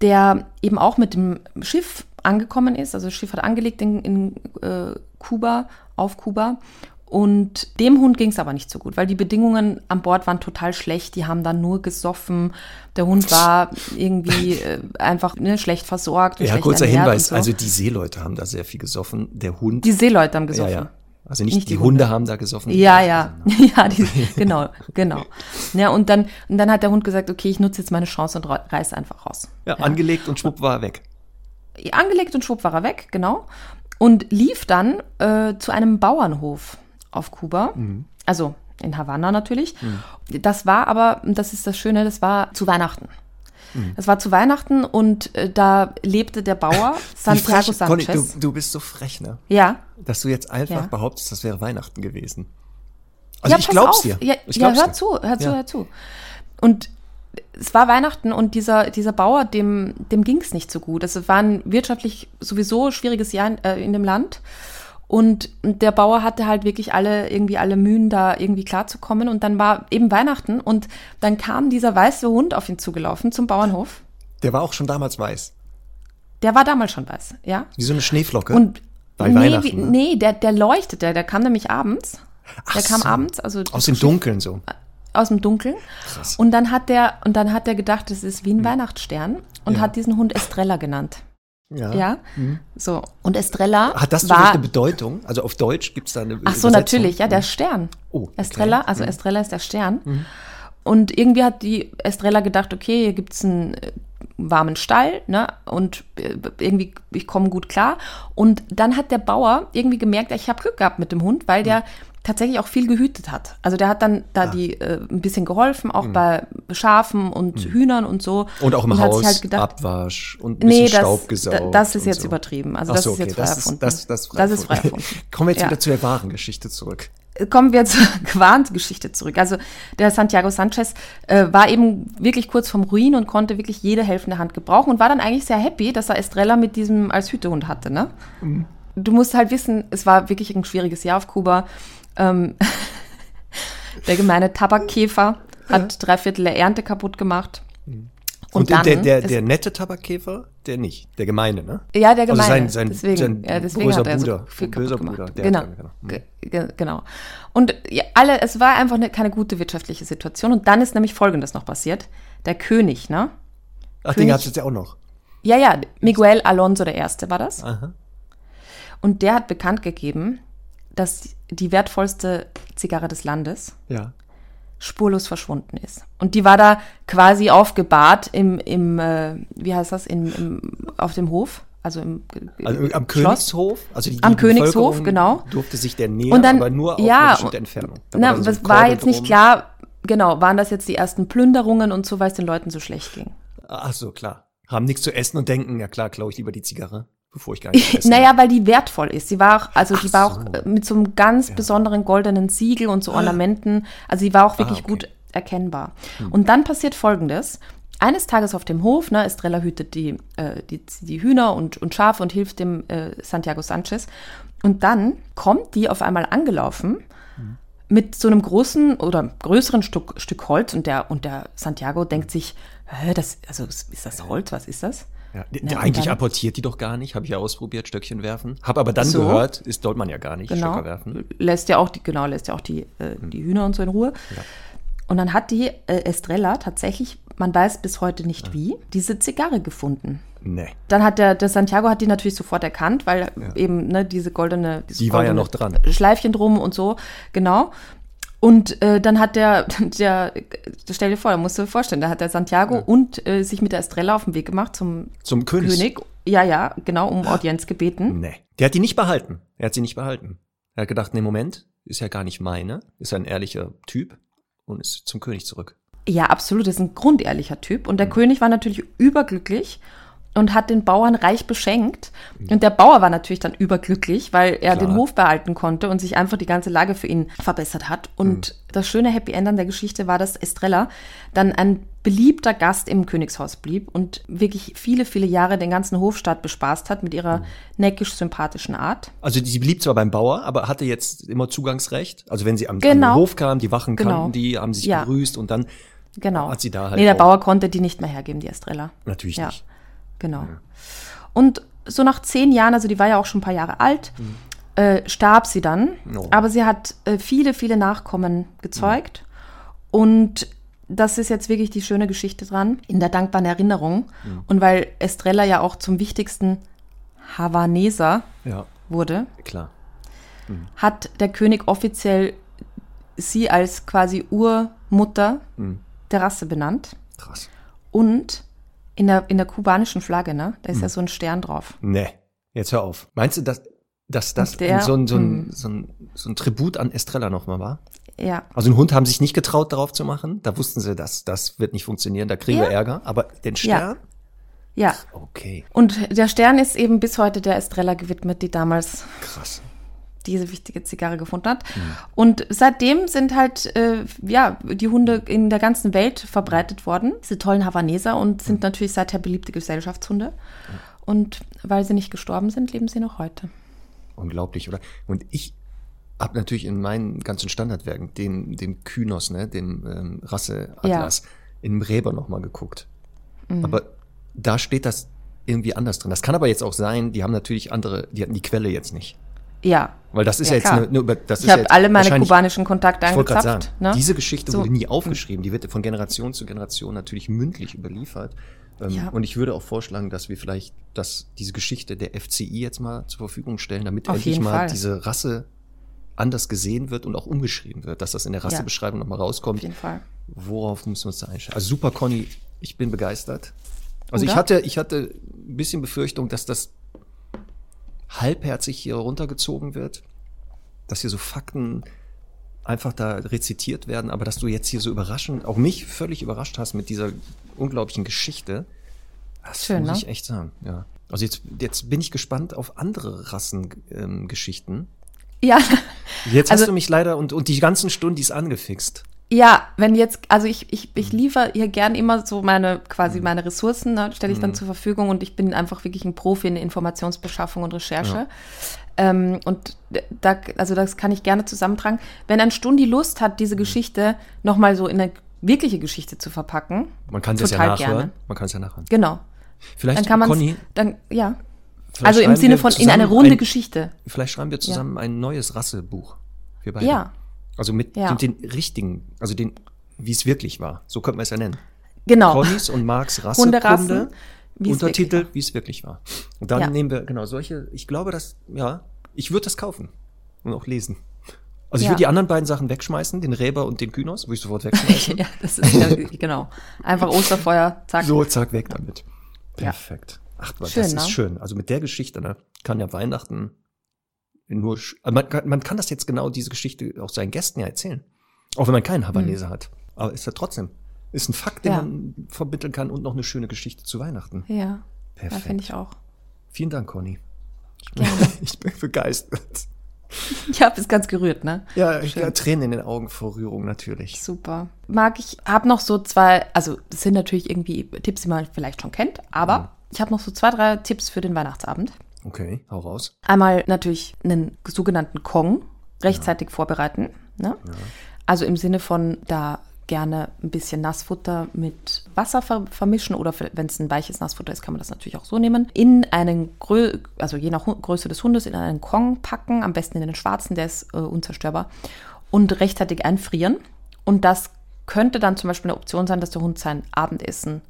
der eben auch mit dem Schiff angekommen ist. Also das Schiff hat angelegt in, in äh, Kuba, auf Kuba. Und dem Hund ging es aber nicht so gut, weil die Bedingungen an Bord waren total schlecht. Die haben dann nur gesoffen. Der Hund war irgendwie äh, einfach ne, schlecht versorgt. ja, kurzer Hinweis. So. Also die Seeleute haben da sehr viel gesoffen. Der Hund. Die Seeleute haben gesoffen. Ja, ja. Also nicht, nicht die, die Hunde. Hunde. haben da gesoffen. Ja, ja, ja, die, genau, genau. Ja, und dann, und dann hat der Hund gesagt, okay, ich nutze jetzt meine Chance und reiß einfach raus. Ja, ja, angelegt und schwupp war er weg. Angelegt und schwupp war er weg, genau. Und lief dann äh, zu einem Bauernhof auf Kuba. Mhm. Also in Havanna natürlich. Mhm. Das war aber, das ist das Schöne, das war zu Weihnachten. Mhm. Es war zu Weihnachten und äh, da lebte der Bauer Santiago Sanchez. Conny, du, du, bist so frech, ne? Ja. Dass du jetzt einfach ja. behauptest, das wäre Weihnachten gewesen. Also ja, ich glaub's auf. dir. Ja, ich glaub's ja hör dir. zu, hör zu, ja. hör zu. Und es war Weihnachten und dieser, dieser Bauer, dem, dem ging es nicht so gut. Also es war ein wirtschaftlich sowieso schwieriges Jahr in, äh, in dem Land. Und der Bauer hatte halt wirklich alle, irgendwie alle Mühen, da irgendwie klarzukommen. Und dann war eben Weihnachten und dann kam dieser weiße Hund auf ihn zugelaufen zum Bauernhof. Der war auch schon damals weiß. Der war damals schon weiß, ja. Wie so eine Schneeflocke. Und Bei nee, Weihnachten, wie, ne? nee, der, der leuchtete, der kam nämlich abends. Ach der kam so. abends, also Aus dem Dunkeln so. aus dem Dunkeln. Krass. Und dann hat der, und dann hat er gedacht, das ist wie ein Weihnachtsstern und Ja. hat diesen Hund Estrella genannt. Ja. Ja. So. Und Estrella Hat das so war. eine Bedeutung? Also auf Deutsch gibt es da eine Ach so, natürlich, ja, der Stern. Oh, okay. Estrella, also Estrella ist der Stern. Und irgendwie hat die Estrella gedacht, okay, hier gibt's einen äh, warmen Stall, ne? Und äh, irgendwie, ich komme gut klar. Und dann hat der Bauer irgendwie gemerkt, ich habe Glück gehabt mit dem Hund, weil der tatsächlich auch viel gehütet hat. Also der hat dann da die äh, ein bisschen geholfen, auch bei Schafen und Hühnern und so. Und auch im hat Haus, sich halt gedacht, Abwasch und ein bisschen Nee, das, Staub gesaugt. da- das ist und jetzt so. übertrieben. Also das so, ist jetzt okay, frei das erfunden. Ist, das, das, das ist frei erfunden. Kommen wir jetzt Ja. wieder zu der wahren Geschichte zurück. kommen wir zur Quant-Geschichte zurück. Also der Santiago Sanchez äh, war eben wirklich kurz vom Ruin und konnte wirklich jede helfende Hand gebrauchen und war dann eigentlich sehr happy, dass er Estrella mit diesem als Hütehund hatte. Ne? Du musst halt wissen, es war wirklich ein schwieriges Jahr auf Kuba. Ähm, der gemeine Tabakkäfer hat drei Viertel der Ernte kaputt gemacht. Und, dann der, der, der nette Tabakkäfer, der nicht. Der gemeine, ne? Ja, der gemeine. Also sein, sein, deswegen, sein ja, deswegen böser hat er Bruder, so viel böser gemacht. Bruder. Der genau. dann, genau. Ge- ge- genau. Und ja, alle, es war einfach eine, keine gute wirtschaftliche Situation. Und dann ist nämlich Folgendes noch passiert. Der König, ne? Ach, den König- gab es jetzt ja auch noch. Ja, ja, Miguel Alonso der Erste war das. Aha. Und der hat bekannt gegeben, dass die wertvollste Zigarre des Landes Ja. spurlos verschwunden ist. Und die war da quasi aufgebahrt im, im äh, wie heißt das, in, im, auf dem Hof, also im Also am Schloss. Königshof, also die, Am Königshof, genau. durfte sich der nähern, Und dann, aber nur auf ja, eine bestimmte Entfernung. Da Na, dann so es war jetzt nicht klar, genau, waren das jetzt die ersten Plünderungen und so, weil es den Leuten so schlecht ging. Ach so, klar. Haben nichts zu essen und denken, ja klar, klaue ich lieber die Zigarre, bevor ich gar nicht. Naja, weil die wertvoll ist. Sie war auch, also die war auch so. äh, mit so einem ganz besonderen goldenen Siegel und so Ornamenten. Also sie war auch wirklich Ah, okay. Hm. gut erkennbar. Und dann passiert Folgendes. Eines Tages auf dem Hof, ne, Estrella hütet die, äh, die, die Hühner und, und Schafe und hilft dem äh, Santiago Sanchez. Und dann kommt die auf einmal angelaufen mit so einem großen oder größeren Stück, Stück Holz und der, und der Santiago denkt sich, das, also ist das Holz, was ist das? Ja, und eigentlich dann- apportiert die doch gar nicht, habe ich ja ausprobiert, Stöckchen werfen. Habe aber dann So. gehört, ist dort man ja gar nicht, Genau. Stöcker werfen. Lässt ja auch die, genau, lässt ja auch die, äh, die Hühner und so in Ruhe. Und dann hat die äh, Estrella tatsächlich, man weiß bis heute nicht wie, diese Zigarre gefunden. Nee. Dann hat der, der Santiago hat die natürlich sofort erkannt, weil eben ne, diese goldene, Die war ja noch dran. Schleifchen drum und so, genau. Und äh, dann hat der, der, stell dir vor, da musst du dir vorstellen, da hat der Santiago und äh, sich mit der Estrella auf den Weg gemacht zum Zum König. König. Ja, ja, genau, um Audienz gebeten. Nee. Der hat die nicht behalten. Er hat sie nicht behalten. Er hat gedacht, nee, Moment, ist ja gar nicht meine. Ist ein ehrlicher Typ und ist zum König zurück. Ja, absolut. Das ist ein grundehrlicher Typ. Und der Mhm. König war natürlich überglücklich und hat den Bauern reich beschenkt. Und der Bauer war natürlich dann überglücklich, weil er Mhm. Klar. den Hof behalten konnte und sich einfach die ganze Lage für ihn verbessert hat. Und Mhm. das schöne Happy End an der Geschichte war, dass Estrella dann ein beliebter Gast im Königshaus blieb und wirklich viele, viele Jahre den ganzen Hofstaat bespaßt hat mit Mhm. ihrer neckisch sympathischen Art. Also sie blieb zwar beim Bauer, aber hatte jetzt immer Zugangsrecht. Also wenn sie am, Genau. am Hof kam, die Wachen Genau. kannten die, haben sich Ja. begrüßt und dann Genau. hat sie da halt nee, der Bauer konnte die nicht mehr hergeben, die Estrella. natürlich Ja. nicht. Genau. Und so nach zehn Jahren, also die war ja auch schon ein paar Jahre alt, äh, starb sie dann. Oh. Aber sie hat äh, viele, viele Nachkommen gezeugt. Und das ist jetzt wirklich die schöne Geschichte dran, in der dankbaren Erinnerung. Und weil Estrella ja auch zum wichtigsten Havaneser Ja, wurde, klar. hat der König offiziell sie als quasi Urmutter der Rasse benannt. Krass. Und in der, in der kubanischen Flagge, ne, da ist ja so ein Stern drauf. Nee, jetzt hör auf. Meinst du, dass, dass das der- so, ein, so, ein, hm. so, ein, so ein Tribut an Estrella nochmal war? Ja, Also einen Hund haben sich nicht getraut, darauf zu machen. Da wussten sie, dass das wird nicht funktionieren, da kriegen Ja. wir Ärger. Aber den Stern? ja. Okay, Und der Stern ist eben bis heute der Estrella gewidmet, die damals krass. Diese wichtige Zigarre gefunden hat. Und seitdem sind halt äh, ja die Hunde in der ganzen Welt verbreitet worden, diese tollen Havaneser und sind natürlich seither beliebte Gesellschaftshunde. Und weil sie nicht gestorben sind, leben sie noch heute. Unglaublich, oder? Und ich habe natürlich in meinen ganzen Standardwerken, dem, dem Kynos, ne, dem ähm, Rasseatlas, in Räber nochmal geguckt. Mhm. Aber da steht das irgendwie anders drin. Das kann aber jetzt auch sein, die haben natürlich andere, die hatten die Quelle jetzt nicht. Ja. Weil das ist Ja, ja, jetzt eine, eine das Ich ja habe alle meine kubanischen Kontakte Ich angezapft. sagen, ne? diese Geschichte So. wurde nie aufgeschrieben, die wird von Generation zu Generation natürlich mündlich überliefert. Ähm, Ja. Und ich würde auch vorschlagen, dass wir vielleicht das, diese Geschichte der FCI jetzt mal zur Verfügung stellen, damit Auf endlich mal Fall. diese Rasse anders gesehen wird und auch umgeschrieben wird, dass das in der Rassebeschreibung nochmal Auf rauskommt. jeden Fall. Worauf müssen wir uns da einstellen? Also super, Conny, ich bin begeistert. Also ich Oder? hatte, ich hatte ein bisschen Befürchtung, dass das halbherzig hier runtergezogen wird, dass hier so Fakten einfach da rezitiert werden, aber dass du jetzt hier so überraschend, auch mich völlig überrascht hast mit dieser unglaublichen Geschichte, das Schön, muss ne? ich echt sagen, ja. Also jetzt, jetzt bin ich gespannt auf andere Rassengeschichten. Ähm. Ja, jetzt Also- hast du mich leider und, und die ganzen Stunden angefixt. Ja, wenn jetzt, also ich, ich, ich liefere hier gern immer so meine, quasi meine Ressourcen, ne, stelle ich dann zur Verfügung und ich bin einfach wirklich ein Profi in Informationsbeschaffung und Recherche. Ähm, und da, also das kann ich gerne zusammentragen. Wenn ein Stundi Lust hat, diese Geschichte nochmal so in eine wirkliche Geschichte zu verpacken, Man kann das ja nachhören. gerne. Man kann es ja nachhören. genau. Vielleicht, Dann kann man Conny, dann, ja. Also im Sinne von in eine runde ein, Geschichte. Vielleicht schreiben wir zusammen ein neues Rassebuch. Wir beide. Ja. Also mit Ja. den richtigen, also den, wie es wirklich war. So könnte man es ja nennen. Genau. Connys und Marks Hunderassen, Rassekunde. Untertitel, wie es wirklich war. Und dann Ja. nehmen wir, genau, solche, ich glaube, dass, ja, ich würde das kaufen und auch lesen. Also ich Ja. würde die anderen beiden Sachen wegschmeißen, den Räber und den Kynos, würde ich sofort wegschmeißen. ja, das ist ja, genau. Einfach Osterfeuer, zack. So, zack, weg damit. Perfekt. Ach, das Schön, ist ne? schön. Also mit der Geschichte, ne, kann ja Weihnachten nur, also man, kann- man kann das jetzt genau diese Geschichte auch seinen Gästen ja erzählen. Auch wenn man keinen Habanese hat. Aber ist ja trotzdem, ist ein Fakt, den Mhm. Ja. man vermitteln kann und noch eine schöne Geschichte zu Weihnachten. Ja, ja Perfekt. finde ich auch. Vielen Dank, Conny. Gerne. Ich bin begeistert. Ich habe es ganz gerührt, ne? Ja, ich, ja, Tränen in den Augen vor Rührung natürlich. Super. Mag ich, habe noch so zwei, also das sind natürlich irgendwie Tipps, die man vielleicht schon kennt, aber ich habe noch so zwei, drei Tipps für den Weihnachtsabend. Okay, hau raus. Einmal natürlich einen sogenannten Kong rechtzeitig vorbereiten. Ne? Also im Sinne von da gerne ein bisschen Nassfutter mit Wasser ver vermischen oder wenn es ein weiches Nassfutter ist, kann man das natürlich auch so nehmen. In einen, Grö also je nach Größe des Hundes, in einen Kong packen, am besten in den schwarzen, der ist äh, unzerstörbar, und rechtzeitig einfrieren. Und das könnte dann zum Beispiel eine Option sein, dass der Hund sein Abendessen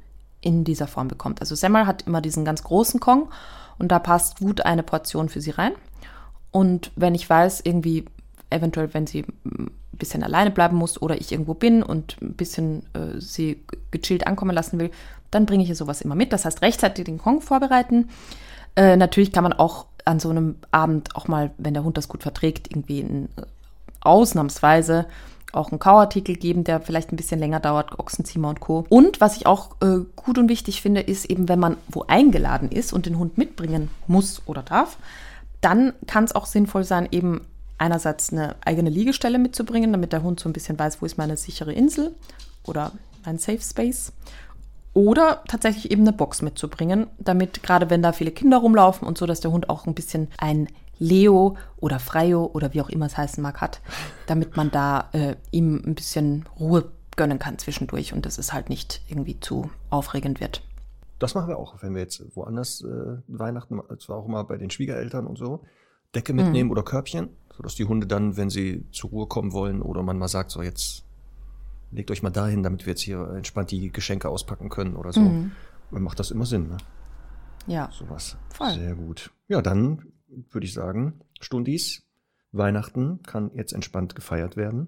in dieser Form bekommt. Also Semmel hat immer diesen ganz großen Kong und da passt gut eine Portion für sie rein. Und wenn ich weiß, irgendwie, eventuell, wenn sie ein bisschen alleine bleiben muss oder ich irgendwo bin und ein bisschen äh, sie gechillt ankommen lassen will, dann bringe ich ihr sowas immer mit. Das heißt, rechtzeitig den Kong vorbereiten. Äh, natürlich kann man auch an so einem Abend auch mal, wenn der Hund das gut verträgt, irgendwie in, äh, ausnahmsweise auch einen Kauartikel geben, der vielleicht ein bisschen länger dauert, Ochsenziemer und Co. Und was ich auch äh, gut und wichtig finde, ist eben, wenn man wo eingeladen ist und den Hund mitbringen muss oder darf, dann kann es auch sinnvoll sein, eben einerseits eine eigene Liegestelle mitzubringen, damit der Hund so ein bisschen weiß, wo ist meine sichere Insel oder mein Safe Space. Oder tatsächlich eben eine Box mitzubringen, damit gerade wenn da viele Kinder rumlaufen und so, dass der Hund auch ein bisschen ein Leo oder Freio oder wie auch immer es heißen mag hat, damit man da äh, ihm ein bisschen Ruhe gönnen kann zwischendurch und dass es halt nicht irgendwie zu aufregend wird. Das machen wir auch, wenn wir jetzt woanders äh, Weihnachten, zwar auch mal bei den Schwiegereltern und so, Decke mitnehmen oder Körbchen, sodass die Hunde dann, wenn sie zur Ruhe kommen wollen oder man mal sagt, so jetzt legt euch mal dahin, damit wir jetzt hier entspannt die Geschenke auspacken können oder so. Dann macht das immer Sinn, ne? Ja. Sowas. Voll. Sehr gut. Ja, dann würde ich sagen, Stundis, Weihnachten kann jetzt entspannt gefeiert werden.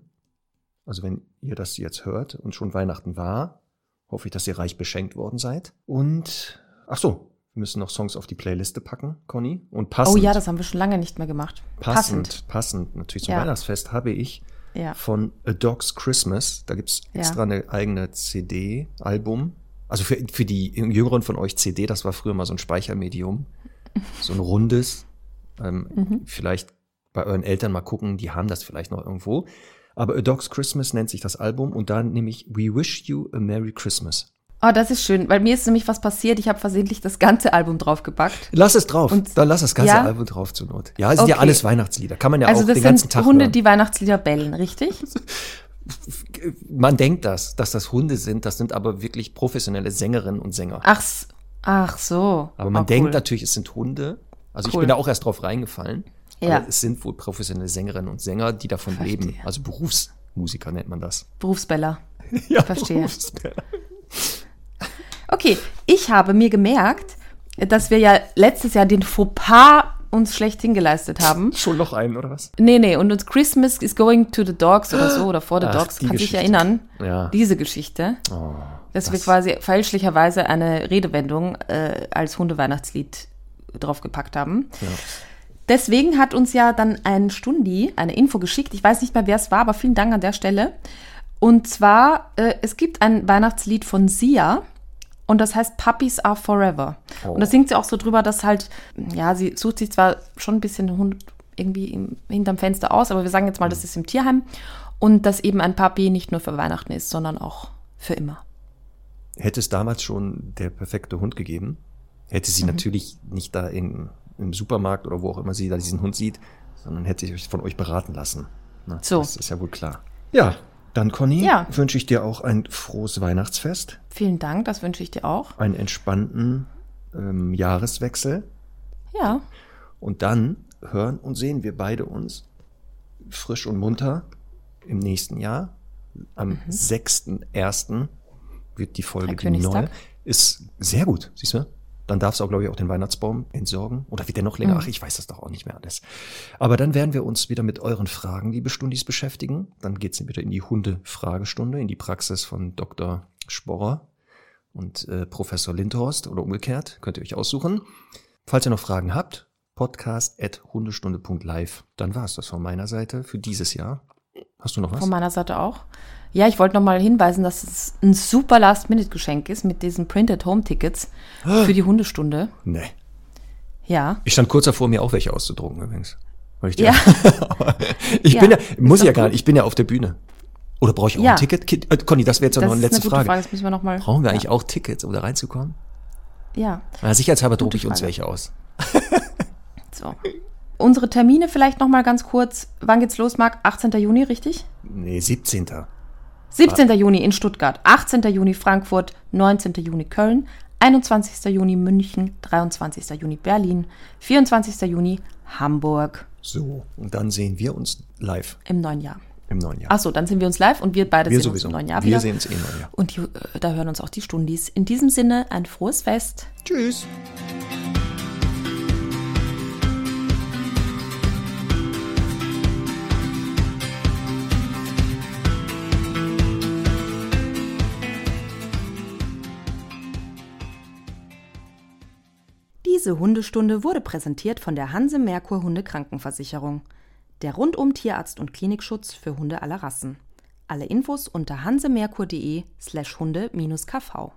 Also wenn ihr das jetzt hört und schon Weihnachten war, hoffe ich, dass ihr reich beschenkt worden seid. Und, ach so, wir müssen noch Songs auf die Playliste packen, Conny. Und passend, Oh ja, das haben wir schon lange nicht mehr gemacht. passend, passend, natürlich zum Ja. Weihnachtsfest habe ich Ja. von A Dog's Christmas. Da gibt's Ja. extra eine eigene CD, Album. Also für, für die Jüngeren von euch CD, das war früher mal so ein Speichermedium. So ein rundes. Ähm, Mhm. Vielleicht bei euren Eltern mal gucken, die haben das vielleicht noch irgendwo. Aber A Dog's Christmas nennt sich das Album und da nehme ich We Wish You a Merry Christmas. Oh, das ist schön, weil mir ist nämlich was passiert. Ich habe versehentlich das ganze Album draufgepackt. Lass es drauf. Und- Dann lass das ganze Ja? Album drauf zur Not. Ja, es sind ja Okay. alles Weihnachtslieder. Kann man ja Also auch das den ganzen sind Tag Hunde, hören. die Weihnachtslieder bellen, richtig? Man denkt das, dass das Hunde sind. Das sind aber wirklich professionelle Sängerinnen und Sänger. Ach, ach so. Aber man oh, denkt cool. natürlich, es sind Hunde. Also ich Cool. bin da auch erst drauf reingefallen. Ja. Aber es sind wohl professionelle Sängerinnen und Sänger, die davon leben. Also Berufsmusiker nennt man das. Berufsbeller. Ja, Verstehe. Berufsbär. Okay, ich habe mir gemerkt, dass wir ja letztes Jahr den Fauxpas uns schlechthin geleistet haben. Schon noch einen, oder was? Nee, nee, und uns Christmas is going to the dogs oder so, oder for the Ach, dogs, dich Geschichte. erinnern. Ja. Diese Geschichte. Oh, dass wir das- quasi fälschlicherweise eine Redewendung äh, als Hundeweihnachtslied draufgepackt haben. Deswegen hat uns ja dann ein Stundi eine Info geschickt. Ich weiß nicht mehr, wer es war, aber vielen Dank an der Stelle. Und zwar, äh, es gibt ein Weihnachtslied von Sia und das heißt Puppies Are Forever. Oh. Und da singt sie auch so drüber, dass halt, ja, sie sucht sich zwar schon ein bisschen Hund irgendwie im, hinterm Fenster aus, aber wir sagen jetzt mal, das ist im Tierheim und dass eben ein Puppy nicht nur für Weihnachten ist, sondern auch für immer. Hätte es damals schon der perfekte Hund gegeben, hätte Mhm. sie natürlich nicht da in, im Supermarkt oder wo auch immer sie da diesen Hund sieht, sondern hätte sich von euch beraten lassen. Na, So. Das ist ja wohl klar. Ja, dann Conny, Ja. wünsche ich dir auch ein frohes Weihnachtsfest, Vielen Dank, das wünsche ich dir auch. einen entspannten ähm, Jahreswechsel Ja, und dann hören und sehen wir beide uns frisch und munter im nächsten Jahr. Am 6.1. wird die Folge die neue. Ist sehr gut, siehst du? Dann darfst du auch, glaube ich, auch den Weihnachtsbaum entsorgen. Oder wird der noch länger? Ach, ich weiß das doch auch nicht mehr alles. Aber dann werden wir uns wieder mit euren Fragen, liebe Stundis, beschäftigen. Dann geht's wieder in die Hunde-Fragestunde, in die Praxis von Dr. Sporrer und äh, Professor Lindhorst oder umgekehrt. Könnt ihr euch aussuchen. Falls ihr noch Fragen habt, podcast.hundestunde.live. Dann war's das von meiner Seite für dieses Jahr. Hast du noch was? von meiner Seite auch. Ja, ich wollte nochmal hinweisen, dass es ein super Last-Minute-Geschenk ist mit diesen Printed Home-Tickets für die Hundestunde. Nee. Ja. Ich stand kurz davor, mir auch welche auszudrucken übrigens. Ich, Ja. ich Ja. bin ja, muss ich ja gar nicht, ich bin ja auf der Bühne. Oder brauche ich auch Ja. ein Ticket? Äh, Conny, das wäre jetzt Das noch eine eine letzte gute Frage. Frage. Das müssen wir nochmal. Brauchen wir eigentlich auch Tickets, um da reinzukommen? Ja. Na, sicherheitshalber drucke ich uns welche aus. So. Unsere Termine vielleicht nochmal ganz kurz. Wann geht's los, Marc? 18. Juni, richtig? Nee, 17. 17. Juni in Stuttgart, 18. Juni Frankfurt, 19. Juni Köln, 21. Juni München, 23. Juni Berlin, 24. Juni Hamburg So, und dann sehen wir uns live im neuen Jahr. im neuen Jahr. Achso, dann sind wir uns live und wir beide wir sehen sowieso. uns im neuen Jahr wir wieder. sehen uns eh im neuen Jahr. Und die, äh, da hören uns auch die Stundis. In diesem Sinne ein frohes Fest. Tschüss. Diese Hundestunde wurde präsentiert von der Hanse Merkur Hunde Krankenversicherung. Der rundum Tierarzt und Klinikschutz für Hunde aller Rassen. Alle Infos unter hansemerkur.de slash hunde-kv.